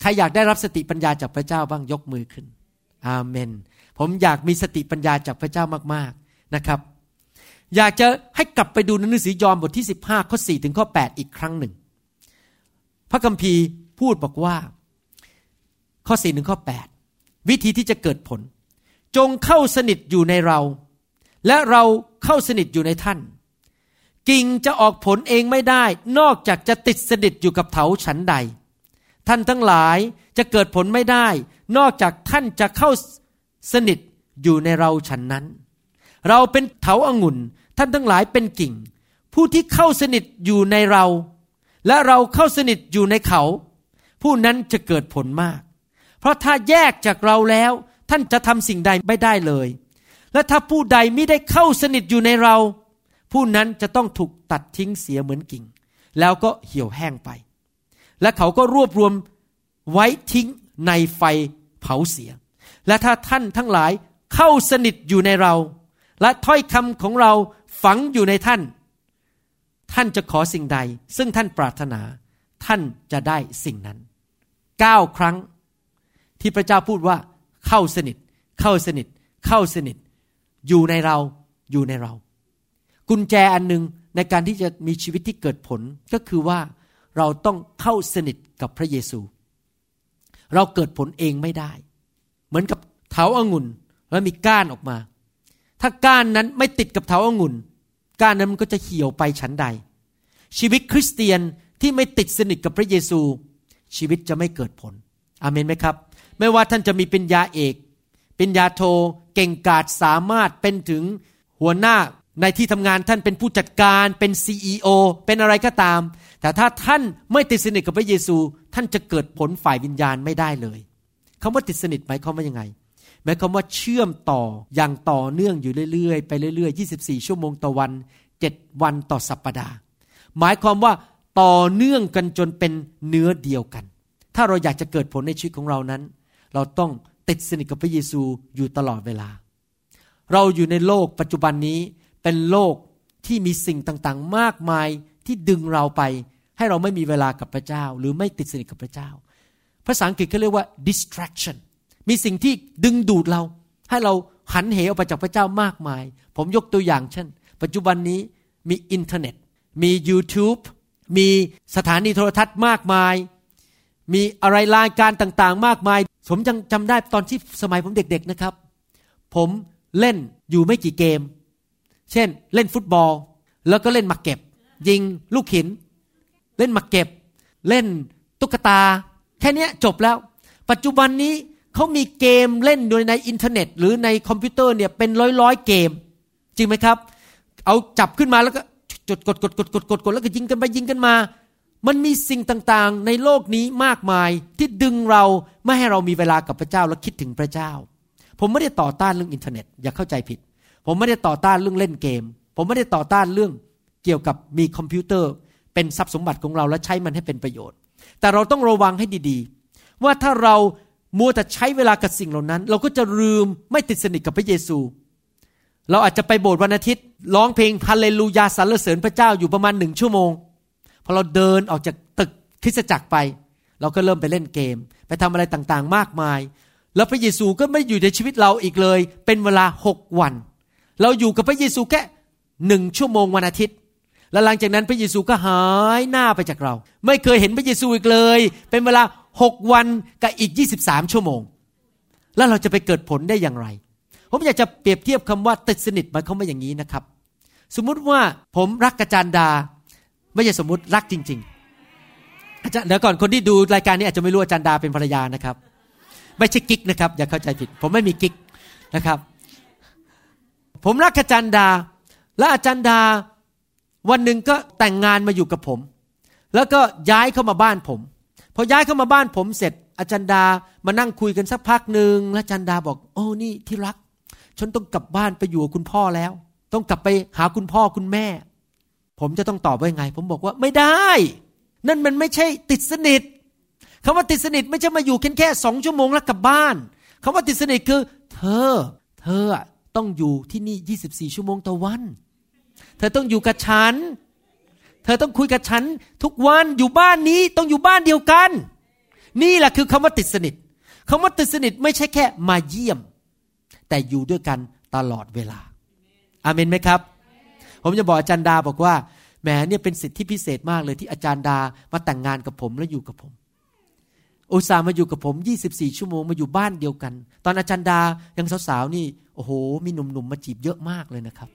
ใครอยากได้รับสติปัญญาจากพระเจ้าบ้างยกมือขึ้น อาเมน ผมอยากมีสติปัญญาจากพระเจ้ามากๆนะครับ อยากจะให้กลับไปดูนหนังสือยอห์นบทที่ 15 ข้อ 4 ถึงข้อ 8 อีกครั้งหนึ่ง พระคัมภีร์พูดบอกว่า ข้อ 4 ถึงข้อ 8 วิธีที่จะเกิดผล จงเข้าสนิทอยู่ในเรา และเราเข้าสนิทอยู่ในท่าน กิ่งจะออกผลเองไม่ได้ นอกจากจะติดสนิทอยู่กับเถาฉันใด ท่านทั้งหลายจะเกิดผลไม่ได้ นอกจากท่านจะเข้าสนิทอยู่ในเราฉันนั้น เราเป็นเถาอางุ่น ท่านทั้งหลายเป็นกิ่ง ผู้ที่เข้าสนิทอยู่ในเรา และเราเข้าสนิทอยู่ในเขา ผู้นั้นจะเกิดผลมาก เพราะถ้าแยกจากเราแล้ว ท่านจะทำสิ่งใดไม่ได้เลย และถ้าผู้ใดไม่ได้เข้าสนิทอยู่ในเรา ผู้นั้นจะต้องถูกตัดทิ้งเสียเหมือนกิ่ง แล้วก็เหี่ยวแห้งไป และเขาก็รวบรวมไว้ทิ้งในไฟเผาเสีย และถ้าท่านทั้งหลายเข้าสนิทอยู่ในเรา และถ้อยคำของเรา ฝังอยู่ในท่าน ท่านจะขอสิ่งใด ซึ่งท่านปรารถนา ท่านจะได้สิ่งนั้นเก้าครั้ง ที่พระเจ้าพูดว่าเข้าสนิท เข้าสนิท เข้าสนิท อยู่ในเราอยู่ในเรา กุญแจอันหนึ่งในการที่จะมีชีวิตที่เกิดผลก็คือว่าเราต้องเข้าสนิทกับพระเยซู เราเกิดผลเองไม่ได้ เหมือนกับเถาอางุ่นแล้วมีก้านออกมา ถ้าก้านนั้นไม่ติดกับเถาอางุ่น ก้านนั้นมันก็จะเหี่ยวไปชั้นใด ชีวิตคริสเตียนที่ไม่ติดสนิทกับพระเยซู ชีวิตจะไม่เกิดผลอเมนไหมครับ ไม่ว่าท่านจะมีเป็นยาเอกเป็นยาโทเก่งกาจสามารถเป็นถึงหัวหน้าในที่ทำงานท่านเป็นผู้จัดการเป็น CEO เป็นอะไรก็ตาม แต่ถ้าท่านไม่ติดสนิทกับพระเยซู ท่านจะเกิดผลฝ่ายวิญญาณไม่ได้เลยคำว่าติดสนิทหมายความว่ายังไง หมายความว่าเชื่อมต่ออย่างต่อเนื่องอยู่เรื่อยๆ ไปเรื่อยๆ 24 ชั่วโมงต่อวัน 7 วันต่อสัปปดาห์ หมายความว่าต่อเนื่องกันจนเป็นเนื้อเดียวกัน ถ้าเราอยากจะเกิดผลในชีวิตของเรานั้น เราต้องติดสนิทกับพระเยซูอยู่ตลอดเวลา เราอยู่ในโลกปัจจุบันนี้เป็นโลกที่มีสิ่งต่างๆ มากมายที่ดึงเราไป ให้เราไม่มีเวลากับพระเจ้า หรือไม่ติดสนิทกับพระเจ้า ภาษาอังกฤษเขาเรียกว่า distraction มีสิ่งที่ดึงดูดเรา ให้เราหันเหออกไปจากพระเจ้ามากมาย ผมยกตัวอย่างเช่น ปัจจุบันนี้มีอินเทอร์เน็ต มี YouTube มีสถานีโทรทัศน์มากมาย มีอะไรรายการต่างๆ มากมาย ผมยังจำได้ตอนที่สมัยผมเด็กๆนะครับ ผมเล่นอยู่ไม่กี่เกม เช่นเล่นฟุตบอล แล้วก็เล่นหมากเก็บ ยิงลูกหิน เล่นหมากเก็บ เล่นตุ๊กตา แค่นี้จบแล้ว ปัจจุบันนี้ เขามีเกมเล่นโดยในอินเทอร์เน็ต หรือในคอมพิวเตอร์เนี่ยเป็นร้อยร้อยๆเกม จริงไหมครับ เอาจับขึ้นมาแล้วก็จดกดกดกดกดกดกดแล้วก็ยิงกันไปยิงกันมา มันมีสิ่งต่างๆ ในโลกนี้มากมายที่ดึงเราไม่ให้เรามีเวลากับพระเจ้าและคิดถึงพระเจ้า ผมไม่ได้ต่อต้านเรื่องอินเทอร์เน็ตอย่าเข้าใจผิด ผมไม่ได้ต่อต้านเรื่องเล่นเกม ผมไม่ได้ต่อต้านเรื่องเกี่ยวกับมีคอมพิวเตอร์ เป็นทรัพย์สมบัติของเราและใช้มันให้เป็นประโยชน์ แต่เราต้องระวังให้ดีๆ ว่าถ้าเรา มัวแต่ใช้เวลากับสิ่งเหล่านั้น เราก็จะลืมไม่ติดสนิทกับพระเยซู เราอาจจะไปโบสถ์วันอาทิตย์ร้องเพลงฮาเลลูยาสรรเสริญพระเจ้าอยู่ประมาณหนึ่งชั่วโมงพอเราเดินออกจากตึกคริสตจักรไป เราก็เริ่มไปเล่นเกม ไปทำอะไรต่างๆ มากมาย แล้วพระเยซูก็ไม่อยู่ในชีวิตเราอีกเลย เป็นเวลาหกวัน เราอยู่กับพระเยซูแค่หนึ่งชั่วโมงวันอาทิตย์แล้วหลังจากนั้นพระเยซูก็หายหน้าไปจากเรา ไม่เคยเห็นพระเยซูอีกเลย เป็นเวลา หกวันกับอีกยี่สิบสามชั่วโมง แล้วเราจะไปเกิดผลได้อย่างไร ผมอยากจะเปรียบเทียบคำว่าติดสนิทหมายความว่าอย่างนี้นะครับ สมมุติว่าผมรักอาจารย์ดา ไม่ใช่สมมุติรักจริง ๆ อาจารย์เดี๋ยวก่อนคนที่ดูรายการนี้อาจจะไม่รู้อาจารย์ดาเป็นภรรยานะครับ ไม่ใช่กิ๊กนะครับ อย่าเข้าใจผิด ผมไม่มีกิ๊กนะครับ ผมรักอาจารย์ดา และอาจารย์ดาวันหนึ่งก็แต่งงานมาอยู่กับผม แล้วก็ย้ายเข้ามาบ้านผม พอย้ายเข้ามาบ้านผมเสร็จ อาจารย์ดามานั่งคุยกันสักพักหนึ่งแล้วอาจารย์ดาบอก โอ้นี่ที่รัก ฉันต้องกลับบ้านไปอยู่กับคุณพ่อแล้ว ต้องกลับไปหาคุณพ่อคุณแม่ ผมจะต้องตอบว่ายังไง ผมบอกว่าไม่ได้ นั่นมันไม่ใช่ติดสนิทคำว่าติดสนิทไม่ใช่มาอยู่แค่แค่สองชั่วโมงแล้วกลับบ้านคำว่าติดสนิทคือ เธอ เธอต้องอยู่ที่นี่ 24 ชั่วโมงต่อวัน เธอต้องอยู่กับฉัน เธอต้องคุยกับฉัน ทุกวันอยู่บ้านนี้ต้องอยู่บ้านเดียวกัน นี่แหละคือคำว่าติดสนิทคำว่าติดสนิทไม่ใช่แค่มาเยี่ยม แต่อยู่ด้วยกันตลอดเวลา อาเมนไหมครับ ผมจะบอกอาจารย์ดาบอกว่าแหมเนี่ยเป็นสิทธิพิเศษมากเลยที่อาจารย์ดามาแต่งงานกับผมและอยู่กับผมอุตส่าห์มาอยู่กับผม 24 ชั่วโมงมาอยู่บ้านเดียวกัน ตอนอาจารย์ดายังสาวๆนี่โอ้โห มีหนุ่มๆมาจีบเยอะมากเลยนะครับ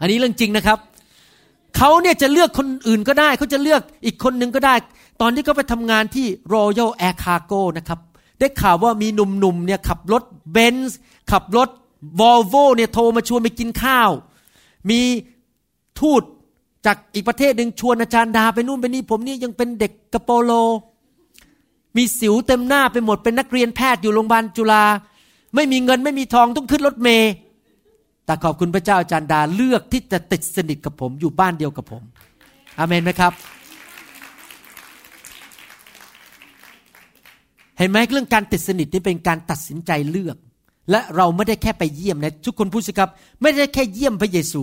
อันนี้เรื่องจริงนะครับ เขาเนี่ยจะเลือกคนอื่นก็ได้ เขาจะเลือกอีกคนหนึ่งก็ได้ ตอนที่เขาไปทำงานที่ Royal Air Cargo นะครับ ได้ข่าวว่ามีหนุ่มๆเนี่ยขับรถเบนซ์ขับรถวอลโวเนี่ยโทรมาชวนไปกินข้าว มีทูตจากอีกประเทศหนึ่งชวนอาจารย์ดาไปนู่นไปนี่ผมนี่ยังเป็นเด็กกะโปโล มีสิวเต็มหน้าไปหมดเป็นนักเรียนแพทย์อยู่โรงพยาบาลจุฬาไม่มีเงินไม่มีทองต้องขึ้นรถเมล์ แต่ขอบคุณพระเจ้าอาจารย์ดาเลือกที่จะติดสนิทกับผมอยู่บ้านเดียวกับผมอาเมนไหมครับ เห็นไหมเรื่องการติดสนิทนี่เป็นการตัดสินใจเลือก และเราไม่ได้แค่ไปเยี่ยมนะทุกคนพูดสิครับ ไม่ได้แค่เยี่ยมพระเยซู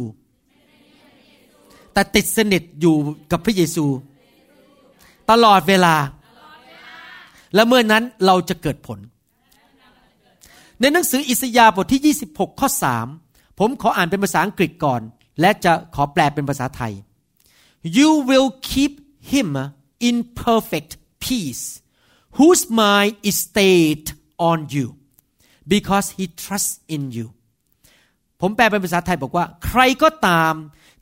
แต่ติดสนิทอยู่กับพระเยซู ตลอดเวลา และเมื่อนั้นเราจะเกิดผล ในหนังสืออิสยาห์บทที่ 26 ข้อ 3 ผมขออ่านเป็นภาษาอังกฤษก่อน และจะขอแปลเป็นภาษาไทย You will keep him in perfect peace whose mind is stayed on you because he trusts in you ผมแปลเป็นภาษาไทยบอกว่า ใครก็ตาม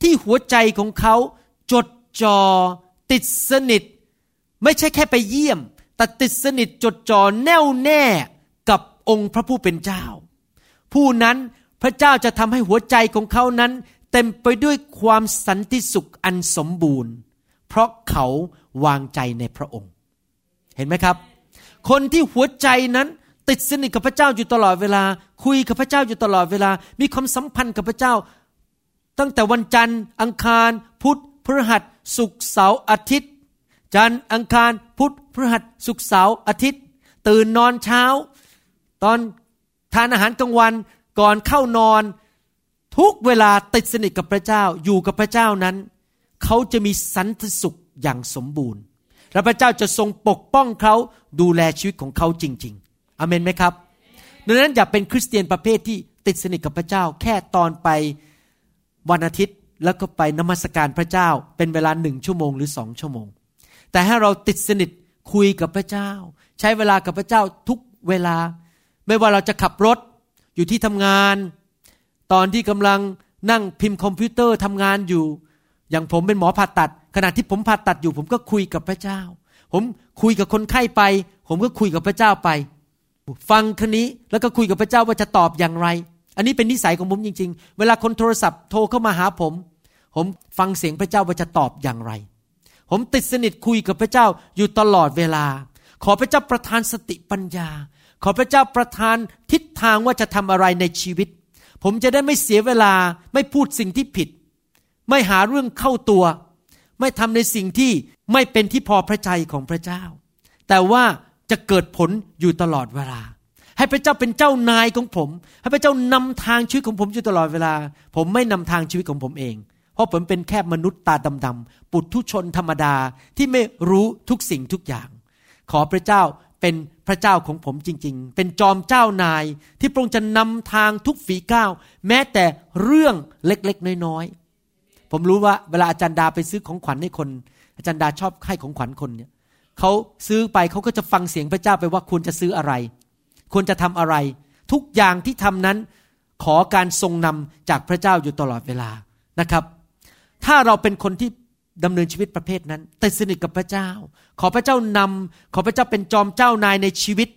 ที่หัวใจของเขาจดจอ่อติดสนิท ไม่ใช่แค่ไปเยี่ยม แต่ติดสนิทจดจ่อแน่วแน่กับองค์พระผู้เป็นเจ้า ผู้นั้น พระเจ้าจะทำให้หัวใจของเขานั้น เต็มไปด้วยความสันติสุขอันสมบูรณ์ เพราะเขาวางใจในพระองค์ เห็นไหมครับ คนที่หัวใจนั้นติดสนิทกับพระเจ้าอยู่ตลอดเวลา คุยกับพระเจ้าอยู่ตลอดเวลา มีความสัมพันธ์กับพระเจ้า ตั้งแต่วันจันทร์ อังคาร พุธพฤหัสศุกร์เสาร์อาทิตย์ จันทร์อังคาร พุธพฤหัสศุกร์เสาร์อาทิตย์ ตื่นนอนเช้า ตอนทานอาหารกลางวัน ก่อนเข้านอนทุกเวลาติดสนิทกับพระเจ้าอยู่กับพระเจ้านั้น เขาจะมีสันติสุขอย่างสมบูรณ์ และพระเจ้าจะทรงปกป้องเขาดูแลชีวิตของเขาจริง ๆอเมนไหมครับ ดังนั้นอย่าเป็นคริสเตียนประเภทที่ติดสนิทกับพระเจ้า แค่ตอนไปวันอาทิตย์แล้วก็ไปนมัสการพระเจ้า เป็นเวลาหนึ่งชั่วโมงหรือสองชั่วโมง แต่ให้เราติดสนิทคุยกับพระเจ้า ใช้เวลากับพระเจ้าทุกเวลา ไม่ว่าเราจะขับรถ อยู่ที่ทำงาน ตอนที่กำลังนั่งพิมพ์คอมพิวเตอร์ทำงานอยู่ อย่างผมเป็นหมอผ่าตัด ขณะที่ผมผ่าตัดอยู่ ผมก็คุยกับพระเจ้า ผมคุยกับคนไข้ไป ผมก็คุยกับพระเจ้าไป ฟังคนนี้แล้วก็คุยกับพระเจ้าว่าจะตอบอย่างไร อันนี้เป็นนิสัยของผมจริง ๆ เวลาคนโทรศัพท์โทรเข้ามาหาผม ผมฟังเสียงพระเจ้าว่าจะตอบอย่างไร ผมติดสนิทคุยกับพระเจ้าอยู่ตลอดเวลา ขอพระเจ้าประทานสติปัญญา ขอพระเจ้าประทานทิศทางว่าจะทำอะไรในชีวิต ผมจะได้ไม่เสียเวลาไม่พูดสิ่งที่ผิด ไม่หาเรื่องเข้าตัว ไม่ทำในสิ่งที่ไม่เป็นที่พอพระทัยของพระเจ้า แต่ว่าจะเกิดผลอยู่ตลอดเวลา ให้พระเจ้าเป็นเจ้านายของผม ให้พระเจ้านำทางชีวิตของผมอยู่ตลอดเวลา ผมไม่นำทางชีวิตของผมเอง เพราะผมเป็นแค่มนุษย์ตาดำๆปุถุชนธรรมดาที่ไม่รู้ทุกสิ่งทุกอย่าง ขอพระเจ้าเป็น พระเจ้าของผมจริง ๆ เป็นจอมเจ้านายที่พระองค์จะนำทางทุกฝีก้าว แม้แต่เรื่องเล็กๆ น้อยๆ ผมรู้ว่าเวลาอาจารย์ดาไปซื้อของขวัญให้คน อาจารย์ดาชอบให้ของขวัญคนเนี่ยเขาซื้อไปเขาก็จะฟังเสียงพระเจ้าไปว่าควรจะซื้ออะไร ควรจะทำอะไร ทุกอย่างที่ทำนั้นขอการทรงนำจากพระเจ้าอยู่ตลอดเวลานะครับ ถ้าเราเป็นคนที่ ดำเนินชีวิตประเภทนั้น แต่สนิทกับพระเจ้า ขอพระเจ้านำขอพระเจ้าเป็นจอมเจ้านายในชีวิต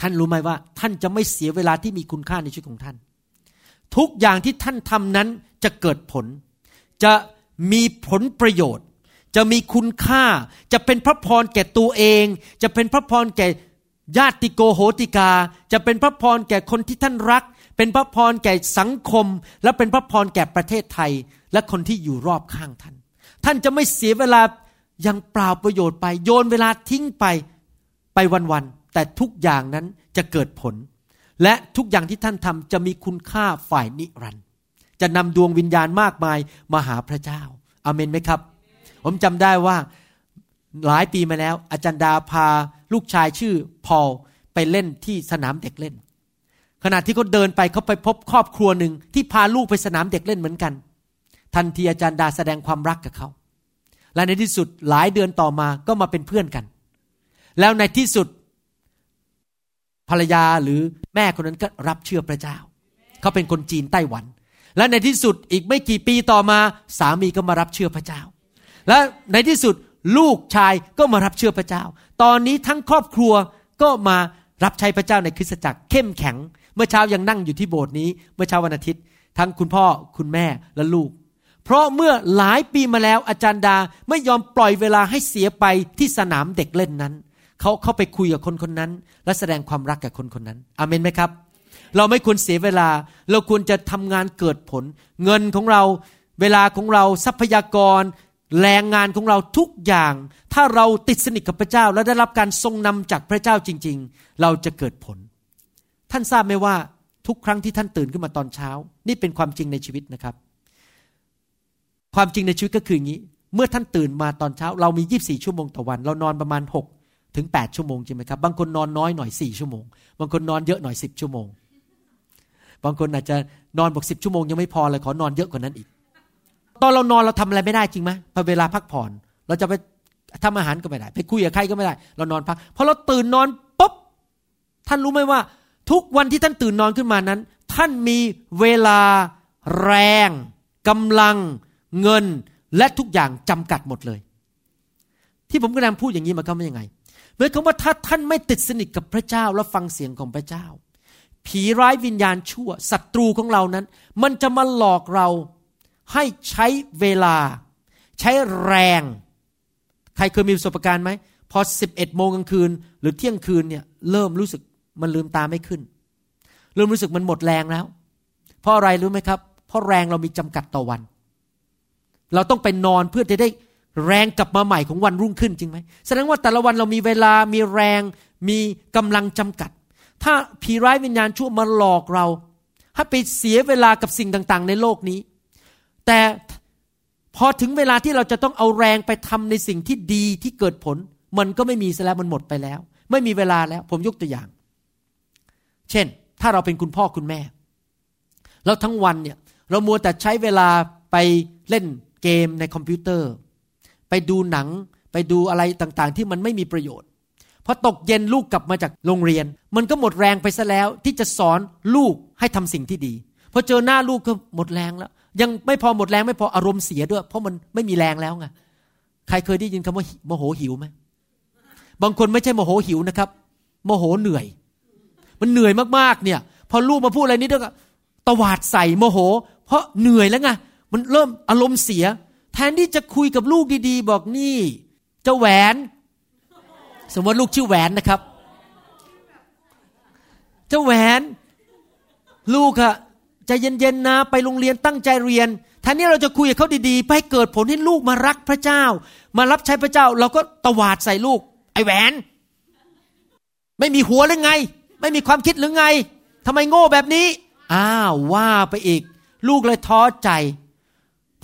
ท่านรู้ไหมว่า ท่านจะไม่เสียเวลาที่มีคุณค่าในชีวิตของท่าน ทุกอย่างที่ท่านทำนั้นจะเกิดผล จะมีผลประโยชน์ จะมีคุณค่า จะเป็นพระพรแก่ตัวเอง จะเป็นพระพรแก่ญาติโกโหติกา จะเป็นพระพรแก่คนที่ท่านรัก เป็นพระพรแก่สังคม และเป็นพระพรแก่ประเทศไทย และคนที่อยู่รอบข้างท่าน ท่านจะไม่เสียเวลาอย่างเปล่าประโยชน์ไป โยนเวลาทิ้งไปไปวันๆแต่ทุกอย่างนั้นจะเกิดผล และทุกอย่างที่ท่านทำจะมีคุณค่าฝ่ายนิรันดร์จะนำดวงวิญญาณมากมายมาหาพระเจ้าอาเมนไหมครับ ผมจำได้ว่าหลายปีมาแล้ว อาจารย์ดาพาลูกชายชื่อพอลไปเล่นที่สนามเด็กเล่น ขณะที่เขาเดินไปเขาไปพบครอบครัวหนึ่งที่พาลูกไปสนามเด็กเล่นเหมือนกัน ทันทีอาจารย์ดาแสดงความรักกับเขา และในที่สุดหลายเดือนต่อมาก็มาเป็นเพื่อนกัน แล้วในที่สุด ภรรยาหรือแม่คนนั้นก็รับเชื่อพระเจ้า เขาเป็นคนจีนไต้หวัน และในที่สุดอีกไม่กี่ปีต่อมาสามีก็มารับเชื่อพระเจ้า และในที่สุดลูกชายก็มารับเชื่อพระเจ้า ตอนนี้ทั้งครอบครัวก็มารับใช้พระเจ้าในคริสตจักรเข้มแข็ง เมื่อเช้ายังนั่งอยู่ที่โบสถ์นี้ เมื่อเช้าวันอาทิตย์ ทั้งคุณพ่อคุณแม่และลูก เพราะเมื่อหลายปีมาแล้วอาจารย์ดาไม่ยอมปล่อยเวลาให้เสียไปที่สนามเด็กเล่นนั้น เขาเข้าไปคุยกับคนคนนั้น และแสดงความรักกับคนคนนั้นอเมนไหมครับ เราไม่ควรเสียเวลา เราควรจะทำงานเกิดผล เงินของเรา เวลาของเราทรัพยากร แรงงานของเราทุกอย่าง ถ้าเราติดสนิทกับพระเจ้า และได้รับการทรงนำจากพระเจ้าจริง ๆ เราจะเกิดผล ท่านทราบไหมว่าทุกครั้งที่ท่านตื่นขึ้นมาตอนเช้า นี่เป็นความจริงในชีวิตนะครับ ความจริงในชีวิตก็คืออย่างนี้ เมื่อท่านตื่นมาตอนเช้า เรามี 24 ชั่วโมงต่อวัน เรานอนประมาณ 6 ถึง 8 ชั่วโมงใช่ไหมครับ บางคนนอนน้อยหน่อย 4 ชั่วโมง บางคนนอนเยอะหน่อย 10 ชั่วโมง บางคนอาจจะนอนบอกสิชั่วโมงยังไม่พอเลยขอนอนเยอะกว่านั้นอีก ตอนเรานอนเราทำอะไรไม่ได้จริงไหมพอเวลาพักผ่อน เราจะไปทำอาหารก็ไม่ได้ ไปคุยกับใครก็ไม่ได้ เรานอนพักพอเราตื่นนอนปุ๊บท่านรู้ไหมว่า ทุกวันที่ท่านตื่นนอนขึ้นมานั้น ท่านมีเวลาแรงกำลัง เงินและทุกอย่างจำกัดหมดเลย ที่ผมกำลังพูดอย่างนี้มายความว่ายังไงหมายความว่าถ้าท่านไม่ติดสนิทกับพระเจ้าและฟังเสียงของพระเจ้า ผีร้ายวิญญาณชั่วศัตรูของเรานั้น มันจะมาหลอกเราให้ใช้เวลา ใช้แรง ใครเคยมีประสบการณ์ไหมพอ 11 โมงกลางคืน หรือเที่ยงคืนเนี่ยเริ่มรู้สึกมันลืมตาไม่ขึ้น เริ่มรู้สึกมันหมดแรงแล้ว เพราะอะไรรู้ไหมครับ เพราะแรงเรามีจำกัดต่อวัน เราต้องไปนอนเพื่อจะได้แรงกลับมาใหม่ของวันรุ่งขึ้นจริงไหมแสดงว่าแต่ละวันเรามีเวลามีแรง มีกำลังจำกัด ถ้าผีร้ายวิญญาณชั่วมาหลอกเราให้ไปเสียเวลากับสิ่งต่างๆ ในโลกนี้ แต่พอถึงเวลาที่เราจะต้องเอาแรงไปทำในสิ่งที่ดีที่เกิดผล มันก็ไม่มีซะแล้วมันหมดไปแล้ว ไม่มีเวลาแล้ว ผมยกตัวอย่าง เช่น ถ้าเราเป็นคุณพ่อคุณแม่ แล้วทั้งวันเนี่ย เรามัวแต่ใช้เวลาไปเล่น เกมในคอมพิวเตอร์ ไปดูหนังไปดูอะไรต่างๆ ที่มันไม่มีประโยชน์พอตกเย็นลูกกลับมาจากโรงเรียน มันก็หมดแรงไปซะแล้ว ที่จะสอนลูกให้ทำสิ่งที่ดีพอเจอหน้าลูกก็หมดแรงแล้ว ยังไม่พอหมดแรงไม่พออารมณ์เสียด้วย เพราะมันไม่มีแรงแล้วไงใครเคยได้ยินคำว่าโมโหหิวไหมบางคนไม่ใช่โมโหหิวนะครับโมโหเหนื่อย มันเหนื่อยมากๆเนี่ย พอลูกมาพูดอะไรนิดเดียวก็ตวาดใส่โมโห เพราะเหนื่อยแล้วไง มันเริ่มอารมณ์เสีย แทนที่จะคุยกับลูกดีๆ บอกนี่เจ้าแหวน สมมติลูกชื่อแหวนนะครับ เจ้าแหวน ลูกอะใจเย็นๆนะไปโรงเรียนตั้งใจเรียนแทนที่เราจะคุยกับเขาดีๆ ไปให้เกิดผลให้ลูกมารักพระเจ้า มารับใช้พระเจ้า เราก็ตวาดใส่ลูก ไอ้แหวน ไม่มีหัวหรือไง ไม่มีความคิดหรือไงทำไมโง่แบบนี้ อ้าวว่าไปอีก ลูกเลยท้อใจ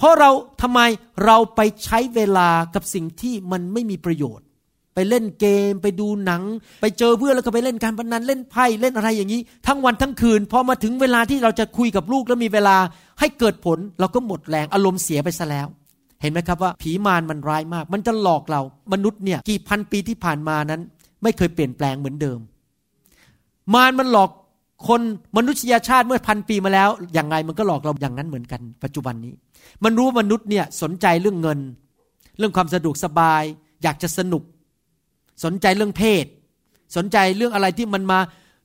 เพราะเราทำไมเราไปใช้เวลากับสิ่งที่มันไม่มีประโยชน์ ไปเล่นเกม ไปดูหนัง ไปเจอเพื่อนแล้วก็ไปเล่นการพนันเล่นไพ่เล่นอะไรอย่างนี้ ทั้งวันทั้งคืนพอมาถึงเวลาที่เราจะคุยกับลูกแล้วมีเวลาให้เกิดผล เราก็หมดแรงอารมณ์เสียไปซะแล้วเห็นไหมครับว่าผีมารมันร้ายมาก มันจะหลอกเรา มนุษย์เนี่ยกี่พันปีที่ผ่านมานั้น ไม่เคยเปลี่ยนแปลงเหมือนเดิม มารมันหลอกคนมนุษยชาติเมื่อพันปีมาแล้ว อย่างไงมันก็หลอกเราอย่างนั้นเหมือนกัน ปัจจุบันนี้ มันรู้ว่ามนุษย์เนี่ยสนใจเรื่องเงิน เรื่องความสะดวกสบาย อยากจะสนุก สนใจเรื่องเพศ สนใจเรื่องอะไรที่มันมา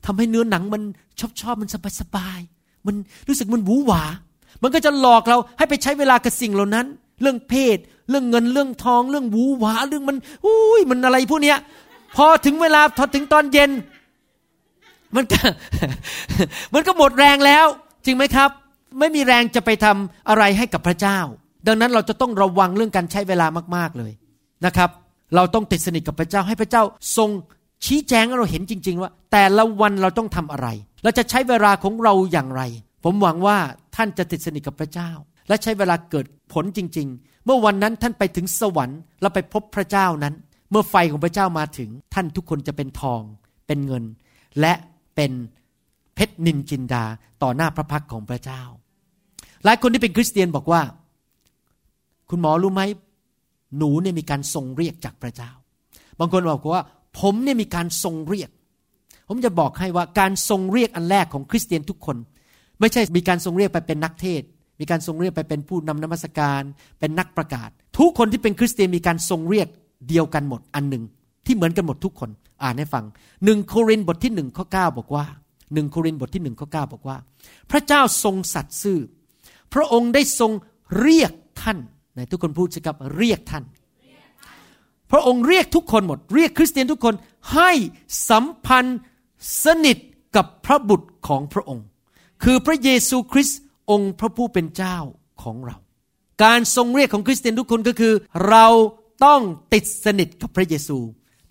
ทำให้เนื้อหนังมันชอบชอบมันสบายสบายมันรู้สึกมันหวือหวา มันก็จะหลอกเราให้ไปใช้เวลากับสิ่งเหล่านั้น เรื่องเพศ เรื่องเงินเรื่องทอง เรื่องหวือหวาเรื่องมันอุ้ยมันอะไรพวกเนี้ย พอถึงเวลาพอถึงตอนเย็น มันก็มันก็หมดแรงแล้ว จริงไหมครับ ไม่มีแรงจะไปทำอะไรให้กับพระเจ้า ดังนั้นเราจะต้องระวังเรื่องการใช้เวลามากๆเลยนะครับ เราต้องติดสนิทกับพระเจ้าให้พระเจ้าทรงชี้แจงให้เราเห็นจริง ๆ ว่า แต่ละวันเราต้องทำอะไร เราจะใช้เวลาของเราอย่างไร ผมหวังว่าท่านจะติดสนิทกับพระเจ้า และใช้เวลาเกิดผลจริง ๆ เมื่อวันนั้นท่านไปถึงสวรรค์แล้วไปพบพระเจ้านั้น เมื่อไฟของพระเจ้ามาถึง ท่านทุกคนจะเป็นทอง เป็นเงิน และเป็น เพชรนินจินดาต่อหน้าพระพักของพระเจ้า หลายคนที่เป็นคริสเตียนบอกว่า คุณหมอรู้ไหมหนูเนี่ยมีการทรงเรียกจากพระเจ้า บางคนบอกว่า ผมเนี่ยมีการทรงเรียก ผมจะบอกให้ว่าการทรงเรียกอันแรกของคริสเตียนทุกคน ไม่ใช่มีการทรงเรียกไปเป็นนักเทศ มีการทรงเรียกไปเป็นผู้นำนมัสการ เป็นนักประกาศ ทุกคนที่เป็นคริสเตียนมีการทรงเรียกเดียวกันหมดอันหนึ่งที่เหมือนกันหมดทุกคน อ่านให้ฟังหนึ่งโครินธ์บทที่หนึ่งข้อเก้าบอกว่า หนึ่งโครินธ์บทที่หนึ่งข้อเก้าบอกว่า พระเจ้าทรงสัตย์ซื่อ พระองค์ได้ทรงเรียกท่านไหนทุกคนพูดสิครับเรียกท่าน พระองค์เรียกทุกคนหมด เรียกคริสเตียนทุกคนให้สัมพันธ์สนิทกับพระบุตรของพระองค์ คือพระเยซูคริสต์องค์พระผู้เป็นเจ้าของเรา การทรงเรียกของคริสเตียนทุกคนก็คือ เราต้องติดสนิทกับพระเยซู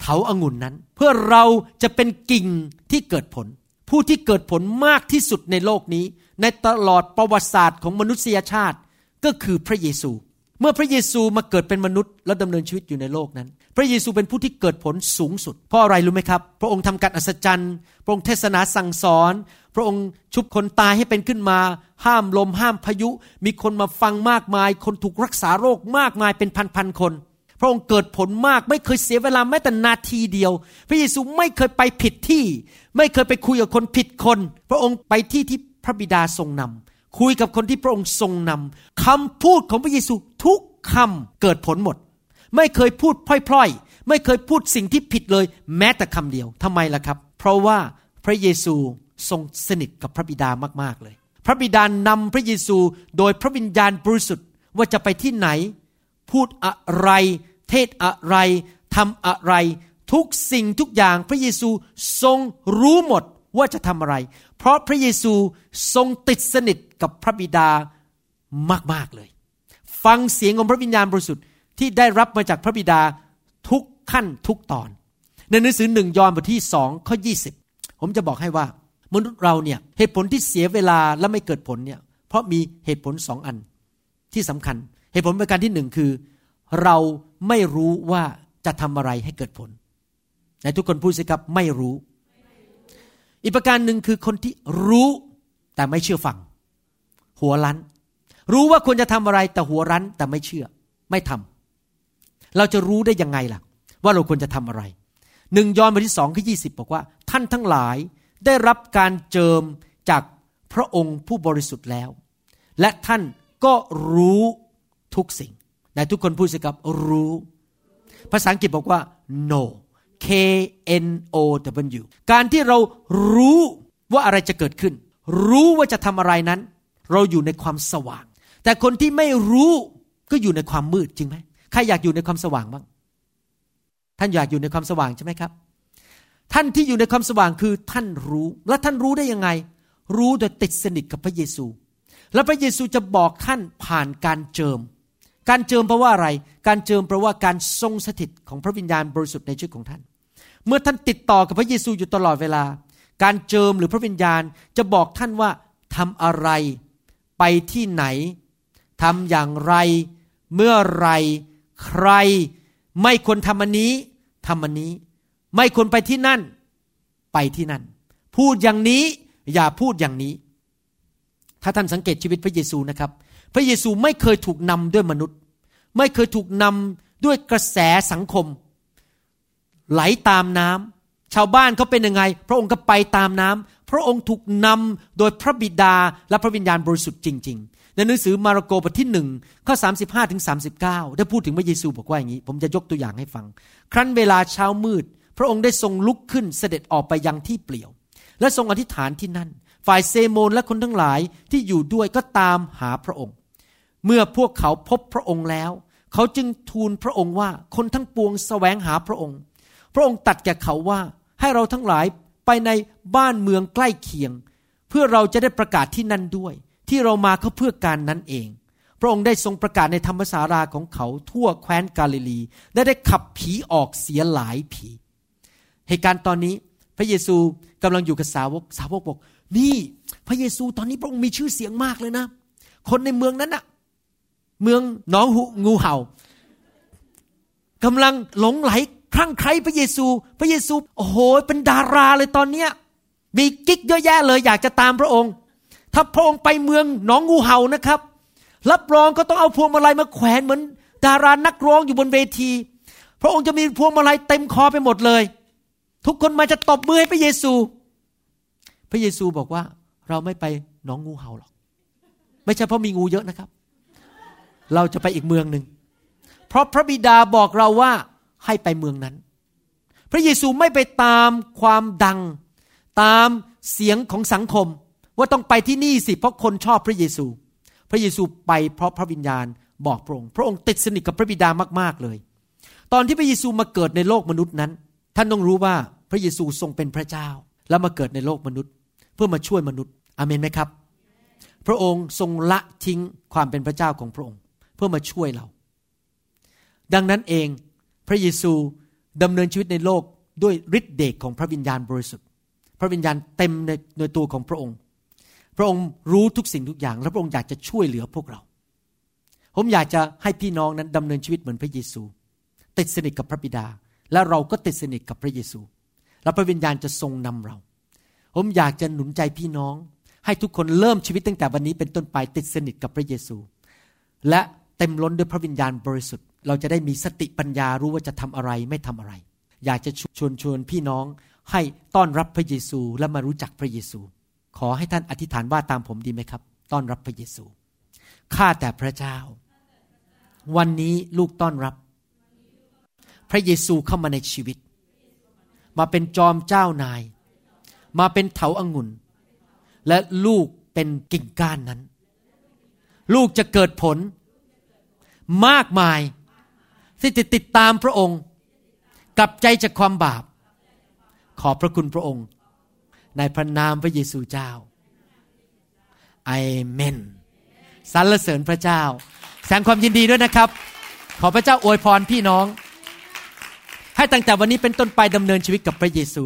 เถาอางุ่นนั้น เพื่อเราจะเป็นกิ่งที่เกิดผล ผู้ที่เกิดผลมากที่สุดในโลกนี้ ในตลอดประวัติศาสตร์ของมนุษยชาติก็คือพระเยซู เมื่อพระเยซูมาเกิดเป็นมนุษย์ และดำเนินชีวิตอยู่ในโลกนั้น พระเยซูเป็นผู้ที่เกิดผลสูงสุด เพราะอะไรรู้ไหมครับ พระองค์ทำการอัศจรรย์ พระองค์เทศนาสั่งสอน พระองค์ชุบคนตายให้เป็นขึ้นมา ห้ามลมห้ามพายุ มีคนมาฟังมากมาย คนถูกรักษาโรคมากมายเป็นพันๆคน ระองค์เกิดผลมาก ไม่เคยเสียเวลาแม้แต่นาทีเดียว พระเยซูไม่เคยไปผิดที่ ไม่เคยไปคุยกับคนผิดคน พระองค์ไปที่ที่พระบิดาทรงนำคุยกับคนที่พระองค์ทรงนำคำพูดของพระเยซูทุกคำเกิดผลหมด ไม่เคยพูดพล่อยๆ ไม่เคยพูดสิ่งที่ผิดเลย แม้แต่คำเดียวทำไมล่ะครับ เพราะว่าพระเยซูทรงสนิทกับพระบิดามากๆเลย พระบิดานำพระเยซูโดยพระวิญญาณบริสุทธิ์ว่าจะไปที่ไหน พูดอะไร เทศอะไรทำอะไร ทุกสิ่งทุกอย่างพระเยซูทรงรู้หมดว่าจะทำอะไร เพราะพระเยซูทรงติดสนิทกับพระบิดามากๆเลย ฟังเสียงของพระวิญญาณบริสุทธิ์ที่ได้รับมาจากพระบิดาทุกขั้นทุกตอน ในหนังสือหนึ่งยอห์นบทที่สองข้อยีผมจะบอกให้ว่ามนุษย์เราเนี่ยเหตุผลที่เสียเวลาและไม่เกิดผลเนี่ยเพราะมีเหตุผลสองอันที่สำคัญ เหตุผลประการที่หนึ่งคือ เรา ไม่รู้ว่าจะทำอะไรให้เกิดผลไหนทุกคนพูดสิครับไม่รู้ อีกประการหนึ่งคือคนที่รู้แต่ไม่เชื่อฟัง หัวรั้น รู้ว่าควรจะทำอะไรแต่หัวรั้นแต่ไม่เชื่อ ไม่ทำเราจะรู้ได้ยังไงล่ะ ว่าเราควรจะทำอะไรหนึ่งยอห์นบทที่สองข้อยีบอกว่า ท่านทั้งหลายได้รับการเจิมจากพระองค์ผู้บริสุทธิ์แล้ว และท่านก็รู้ทุกสิ่ง ไหนทุกคนพูดสิครับรู้ ภาษาอังกฤษบอกว่า know K N O W การที่เรารู้ว่าอะไรจะเกิดขึ้น รู้ว่าจะทำอะไรนั้น เราอยู่ในความสว่าง แต่คนที่ไม่รู้ก็อยู่ในความมืดจริงไหมใครอยากอยู่ในความสว่างบ้าง ท่านอยากอยู่ในความสว่างใช่ไหมครับ ท่านที่อยู่ในความสว่างคือท่านรู้ และท่านรู้ได้ยังไง รู้โดยติดสนิทกับพระเยซู และพระเยซูจะบอกท่านผ่านการเจิม การเจิมแปลว่าอะไร การเจิมแปลว่าการทรงสถิตของพระวิญญาณบริสุทธิ์ในชีวิตของท่าน เมื่อท่านติดต่อกับพระเยซูอยู่ตลอดเวลา การเจิมหรือพระวิญญาณจะบอกท่านว่าทำอะไร ไปที่ไหนทำอย่างไร เมื่อไร ใคร ไม่ควรทำอันนี้ทำอันนี้ ไม่ควรไปที่นั่น ไปที่นั่น พูดอย่างนี้อย่าพูดอย่างนี้ ถ้าท่านสังเกตชีวิตพระเยซูนะครับ พระเยซูไม่เคยถูกนำด้วยมนุษย์ ไม่เคยถูกนำด้วยกระแสสังคม ไหลตามน้ำชาวบ้านเขาเป็นยังไง พระองค์ก็ไปตามน้ำพระองค์ถูกนำโดยพระบิดาและพระวิญญาณบริสุทธิ์จริง ๆ ในหนังสือมาระโกบทที่หนึ่งข้อ 35ถึง39 ได้พูดถึงพระเยซูบอกว่าอย่างนี้ ผมจะยกตัวอย่างให้ฟัง ครั้นเวลาเช้ามืด พระองค์ได้ทรงลุกขึ้นเสด็จออกไปยังที่เปลี่ยว และทรงอธิษฐานที่นั่น ฝ่ายเซโมนและคนทั้งหลายที่อยู่ด้วยก็ตามหาพระองค์ เมื่อพวกเขาพบพระองค์แล้ว เขาจึงทูลพระองค์ว่าคนทั้งปวงแสวงหาพระองค์ พระองค์ตัดแก่เขาว่าให้เราทั้งหลายไปในบ้านเมืองใกล้เคียง เพื่อเราจะได้ประกาศที่นั่นด้วย ที่เรามาก็เพื่อการนั้นเอง พระองค์ได้ทรงประกาศในธรรมสาราของเขาทั่วแคว้นกาลิลีและได้ขับผีออกเสียหลายผีเหตุการณ์ตอนนี้พระเยซูกำลังอยู่กับสาวกสาวกบอกนี่ พระเยซูตอนนี้พระองค์มีชื่อเสียงมากเลยนะ คนในเมืองนั้นน่ะ เมืองหนองหูงูเห่ากำลังหลงไหลคลั่งไคล้พระเยซู พระเยซูโอ้โหเป็นดาราเลยตอนเนี้ยมีกิ๊กเยอะแยะเลยอยากจะตามพระองค์ ถ้าพระองค์ไปเมืองหนองงูเห่านะครับ รับรองก็ต้องเอาพวงมาลัยมาแขวนเหมือน ดารานักร้องอยู่บนเวที พระองค์จะมีพวงมาลัยเต็มคอไปหมดเลย ทุกคนมาจะตบมือให้พระเยซู พระเยซูบอกว่าเราไม่ไปหนองงูเห่าหรอก ไม่ใช่เพราะมีงูเยอะนะครับ เราจะไปอีกเมืองหนึ่ง เพราะพระบิดาบอกเราว่าให้ไปเมืองนั้น พระเยซูไม่ไปตามความดัง ตามเสียงของสังคม ว่าต้องไปที่นี่สิเพราะคนชอบพระเยซู พระเยซูไปเพราะพระวิญญาณบอกพระองค์ พระองค์ติดสนิทกับพระบิดามากๆเลย ตอนที่พระเยซูมาเกิดในโลกมนุษย์นั้น ท่านต้องรู้ว่าพระเยซูทรงเป็นพระเจ้า แล้วมาเกิดในโลกมนุษย์ เพื่อมาช่วยมนุษย์อเมนไหมครับ พระองค์ทรงละทิ้งความเป็นพระเจ้าของพระองค์ พื่อมาช่วยเรา ดังนั้นเองพระเยซูดำเนินชีวิตในโลกด้วยฤทธิเดชของพระวิญญาณบริสุทธิ์ พระวิญญาณเต็มในในตัวของพระองค์ พระองค์รู้ทุกสิ่งทุกอย่าง และพระองค์อยากจะช่วยเหลือพวกเรา ผมอยากจะให้พี่น้องนั้นดำเนินชีวิตเหมือนพระเยซู ติดสนิทกับพระบิดา และเราก็ติดสนิทกับพระเยซู และพระวิญญาณจะทรงนำเรา ผมอยากจะหนุนใจพี่น้อง ให้ทุกคนเริ่มชีวิตตั้งแต่วันนี้เป็นต้นไปติดสนิทกับพระเยซู และ เต็มล้นด้วยพระวิญญาณบริสุทธิ์ เราจะได้มีสติปัญญารู้ว่าจะทำอะไรไม่ทำอะไร อยากจะชวนชวนพี่น้องให้ต้อนรับพระเยซูและมารู้จักพระเยซู ขอให้ท่านอธิษฐานว่าตามผมดีไหมครับ ต้อนรับพระเยซูข้าแต่พระเจ้า วันนี้ลูกต้อนรับ พระเยซูเข้ามาในชีวิต มาเป็นจอมเจ้านาย มาเป็นเถาอางุ่น และลูกเป็นกิ่งก้านนั้น ลูกจะเกิดผล มากมายที่จะติดตามพระองค์กลับใจจากความบาป ขอบพระคุณพระองค์ ในพระนามพระเยซูเจ้าอเมนสรรเสริญพระเจ้า แสดงความยินดีด้วยนะครับ ขอพระเจ้าอวยพรพี่น้อง ให้ตั้งแต่วันนี้เป็นต้นไปดำเนินชีวิตกับพระเยซู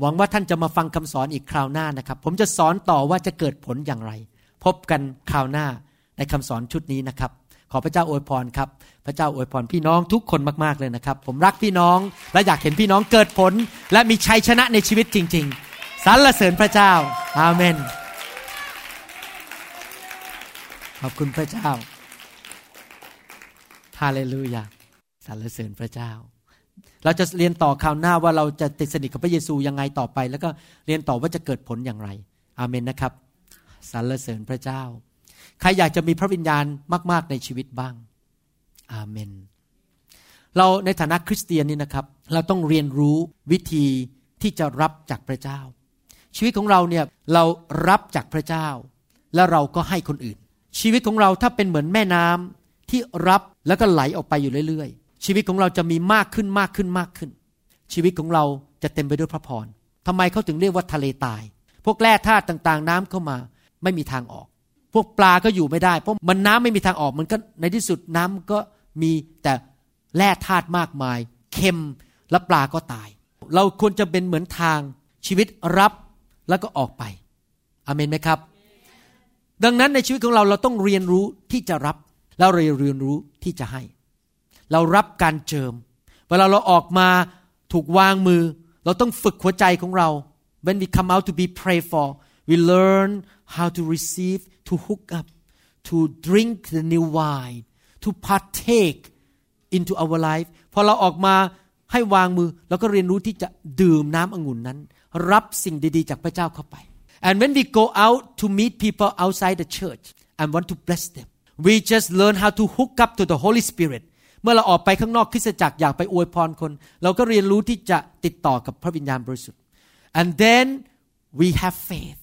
หวังว่าท่านจะมาฟังคำสอนอีกคราวหน้านะครับ ผมจะสอนต่อว่าจะเกิดผลอย่างไร พบกันคราวหน้าในคำสอนชุดนี้นะครับ ขอพระเจ้าอวยพรครับ พระเจ้าอวยพรพี่น้องทุกคนมากๆเลยนะครับ ผมรักพี่น้องและอยากเห็นพี่น้องเกิดผล และมีชัยชนะในชีวิตจริง ๆสรรเสริญพระเจ้า อาเมน ขอบคุณพระเจ้าฮาเลลูยาสรรเสริญพระเจ้า เราจะเรียนต่อคราวหน้าว่าเราจะติดสนิทกับพระเยซูยังไงต่อไป แล้วก็เรียนต่อว่าจะเกิดผลอย่างไร อาเมนนะครับสรรเสริญพระเจ้า ใครอยากจะมีพระวิญญาณมาก ๆ ในชีวิตบ้าง อาเมน เราในฐานะคริสเตียนนี่นะครับ เราต้องเรียนรู้วิธีที่จะรับจากพระเจ้า ชีวิตของเราเนี่ยเรารับจากพระเจ้า แล้วเราก็ให้คนอื่น ชีวิตของเราถ้าเป็นเหมือนแม่น้ำที่รับแล้วก็ไหลออกไปอยู่เรื่อยๆ ชีวิตของเราจะมีมากขึ้นมากขึ้นมากขึ้น ชีวิตของเราจะเต็มไปด้วยพระพรทำไมเขาถึงเรียกว่าทะเลตาย พวกแร่ธาตุต่างๆ น้ำเข้ามาไม่มีทางออก พวกปลาก็อยู่ไม่ได้ เพราะมันน้ำไม่มีทางออกมันก็ในที่สุดน้ำก็มีแต่แร่ธาตุมากมาย เค็มและปลาก็ตาย เราควรจะเป็นเหมือนทางชีวิตรับแล้วก็ออกไปอเมนไหมครับ ดังนั้นในชีวิตของเราเราต้องเรียนรู้ที่จะรับ แล้วเราเรียนรู้ที่จะให้ เรารับการเจิม เวลาเราออกมาถูกวางมือ เราต้องฝึกหัวใจของเรา when we come out to be prayed for we learn how to receive to hook up to drink the new wine to partake into our life พอเราออกมาให้วางมือเราก็เรียนรู้ที่จะดื่มน้ำองุ่นนั้น รับสิ่งดีๆจากพระเจ้าเข้าไป and when we go out to meet people outside the church and want to bless them we just learn how to hook up to the Holy Spirit เมื่อเราออกไปข้างนอกคริสตจักรอยากไปอวยพรคน เราก็เรียนรู้ที่จะติดต่อกับพระวิญญาณบริสุทธิ์ and then we have faith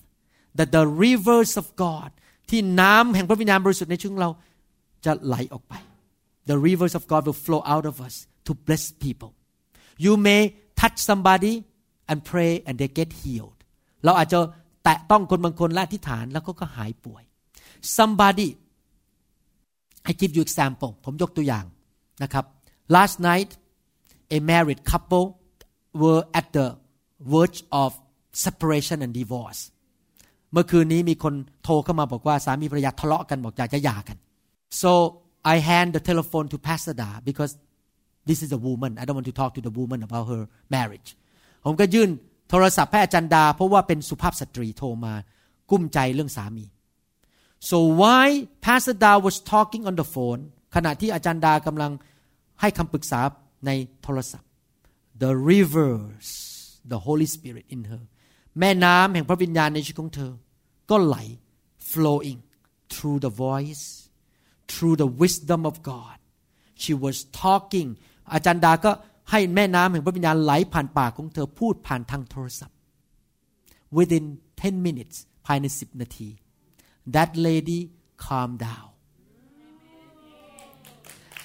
that the rivers of God ที่น้ำแห่งพระวิญญาณบริสุทธิ์ในชีวิตของเราจะไหลออกไป the rivers of God will flow out of us to bless people you may touch somebody and pray and they get healed เราอาจจะแตะต้องคนบางคนและอธิษฐานแล้วก็ก็หายป่วย somebody I give you example ผมยกตัวอย่างนะครับ last night a married couple were at the verge of separation and divorce เมื่อคืนนี้มีคนโทรเข้ามาบอกว่าสามีภรรยาทะเลาะกันบอกอยากจะหย่ากัน so I hand the telephone to Pastor Da because this is a woman I don't want to talk to the woman about her marriage ผมก็ยื่นโทรศัพท์ให้อาจารย์ดา เพราะว่าเป็นสุภาพสตรีโทรมา กุ้มใจเรื่องสามี so why Pastor Da was talking on the phone ขณะที่อาจารย์ดากำลังให้คำปรึกษาในโทรศัพท์ the rivers the Holy Spirit in her แม่น้ำแห่งพระวิญญาณในชีวิตของเธอ ก็ไหล flowing through the voice through the wisdom of God she was talking อาจารย์ดาก็ให้แม่น้ำแห่งพระวิญญาณไหลผ่านปากของเธอพูดผ่านทางโทรศัพท์ within 10 minutes ภายใน 10 นาที that lady calmed down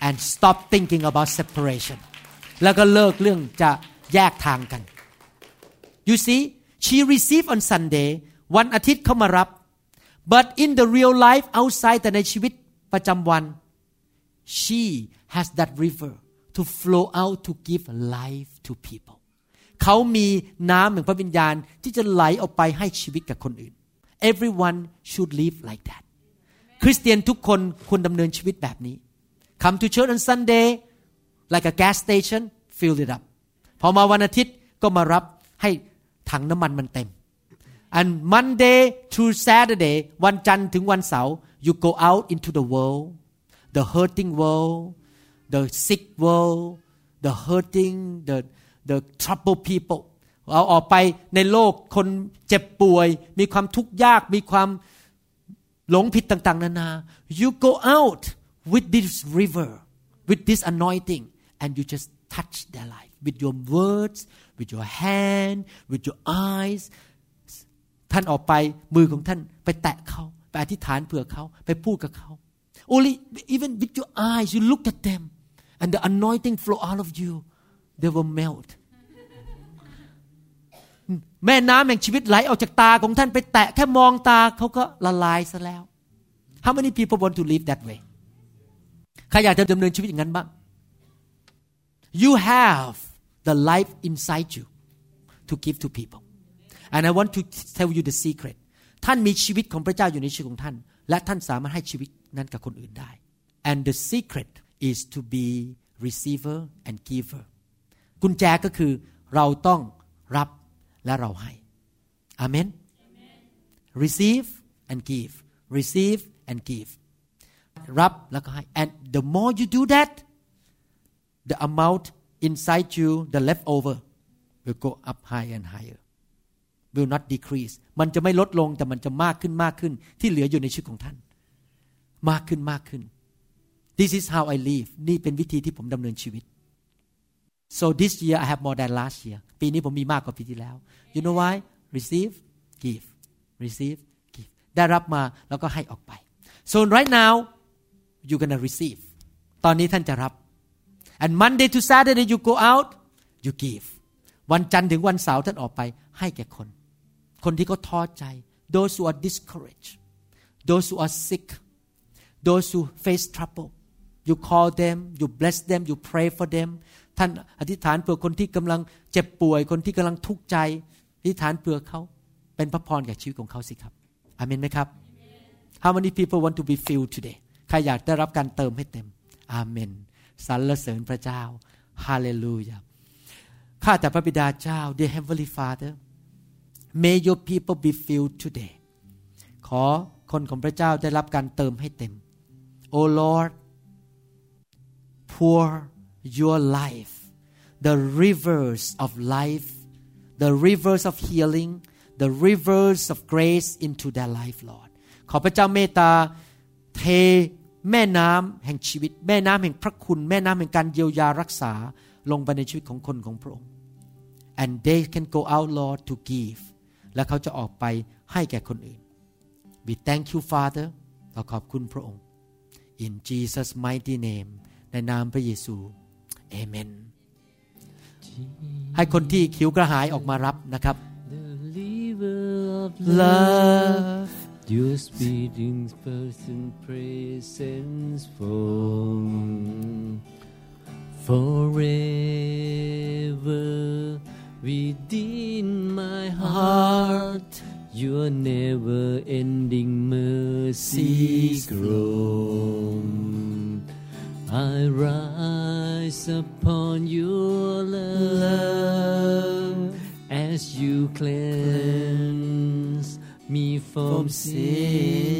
and stop thinking about separation แล้วก็เลิกเรื่องจะแยกทางกัน you see she received on Sunday วันอาทิตย์เขามารับ but in the real life outside แต่ในชีวิตประจำวัน she has that river to flow out to give life to people เขามีน้ำแห่งพระวิญญาณที่จะไหลออกไปให้ชีวิตกับคนอื่น everyone should live like that คริสเตียนทุกคนควรดำเนินชีวิตแบบนี้ come to church on Sunday like a gas station fill it up พอมาวันอาทิตย์ก็มารับให้ถังน้ำมันมันเต็ม and Monday through Saturday วันจันทร์ถึงวันเสาร์ you go out into the world the hurting world the sick world the hurting the the troubled people เราออกไปในโลกคนเจ็บป่วย มีความทุกข์ยาก มีความหลงผิดต่าง ๆ นานา you go out with this river with this anointing and you just touch their life with your words with your hand with your eyes ท่านออกไปมือของท่านไปแตะเขาไปอธิษฐานเผื่อเขาไปพูดกับเขา only even with your eyes you look at them and the anointing flow out of you they will melt แม่น้ำแห่งชีวิตไหลออกจากตาของท่านไปแตะแค่มองตาเขาก็ละลายซะแล้ว How many people want to live that way ใครอยากจะดำเนินชีวิตอย่างนั้นบ้าง You have the life inside you to give to people and I want to tell you the secret ท่านมีชีวิตของพระเจ้าอยู่ในชีวิตของท่าน และท่านสามารถให้ชีวิตนั้นกับคนอื่นได้ and the secret is to be receiver and giver กุญแจก็คือเราต้องรับและเราให้อาเมน receive and give receive and give รับแล้วก็ให้ and the more you do that the amount inside you the leftover will go up higher and higher Will not decrease มันจะไม่ลดลงแต่มันจะมากขึ้นมากขึ้น ที่เหลืออยู่ในชีวิตของท่าน มากขึ้นมากขึ้น this is how I live นี่เป็นวิธีที่ผมดำเนินชีวิต so this year I have more than last year ปีนี้ผมมีมากกว่าปีที่แล้ว you know why receive give receive give ได้รับมาแล้วก็ให้ออกไป so right now you gonna receive ตอนนี้ท่านจะรับ and Monday to Saturday you go out you give วันจันทร์ถึงวันเสาร์ท่านออกไปให้แก่คน คนที่เขาท้อใจ those who are discouraged those who are sick those who face trouble you call them you bless them you pray for them ท่านอธิษฐานเผื่อคนที่กำลังเจ็บป่วย คนที่กำลังทุกข์ใจ อธิษฐานเผื่อเขา เป็นพระพรแก่ชีวิตของเขาสิครับอาเมนไหมครับ How many people want to be filled today ใครอยากได้รับการเติมให้เต็มอาเมนสรรเสริญพระเจ้าฮาเลลูยาข้าแต่พระบิดาเจ้า Dear Heavenly Father May your people be filled today ขอคนของพระเจ้าได้รับการเติมให้เต็ม Oh Lord pour your life the rivers of life the rivers of healing the rivers of grace into their life Lord ขอพระเจ้าเมตตาเทแม่น้ำแห่งชีวิต แม่น้ำแห่งพระคุณ แม่น้ำแห่งการเยียวยารักษาลงไปในชีวิตของคนของพระองค์ and they can go out Lord to give และเขาจะออกไปให้แก่คนอื่น we thank you Father เราขอบคุณพระองค์ in Jesus mighty name ในนามพระเยซู Amen ให้คนที่ขิวกระหายออกมารับนะครับ The river of love Your speeding person presence from forever within my ending mercies grow. I rise upon your love as you cleanse me from sin,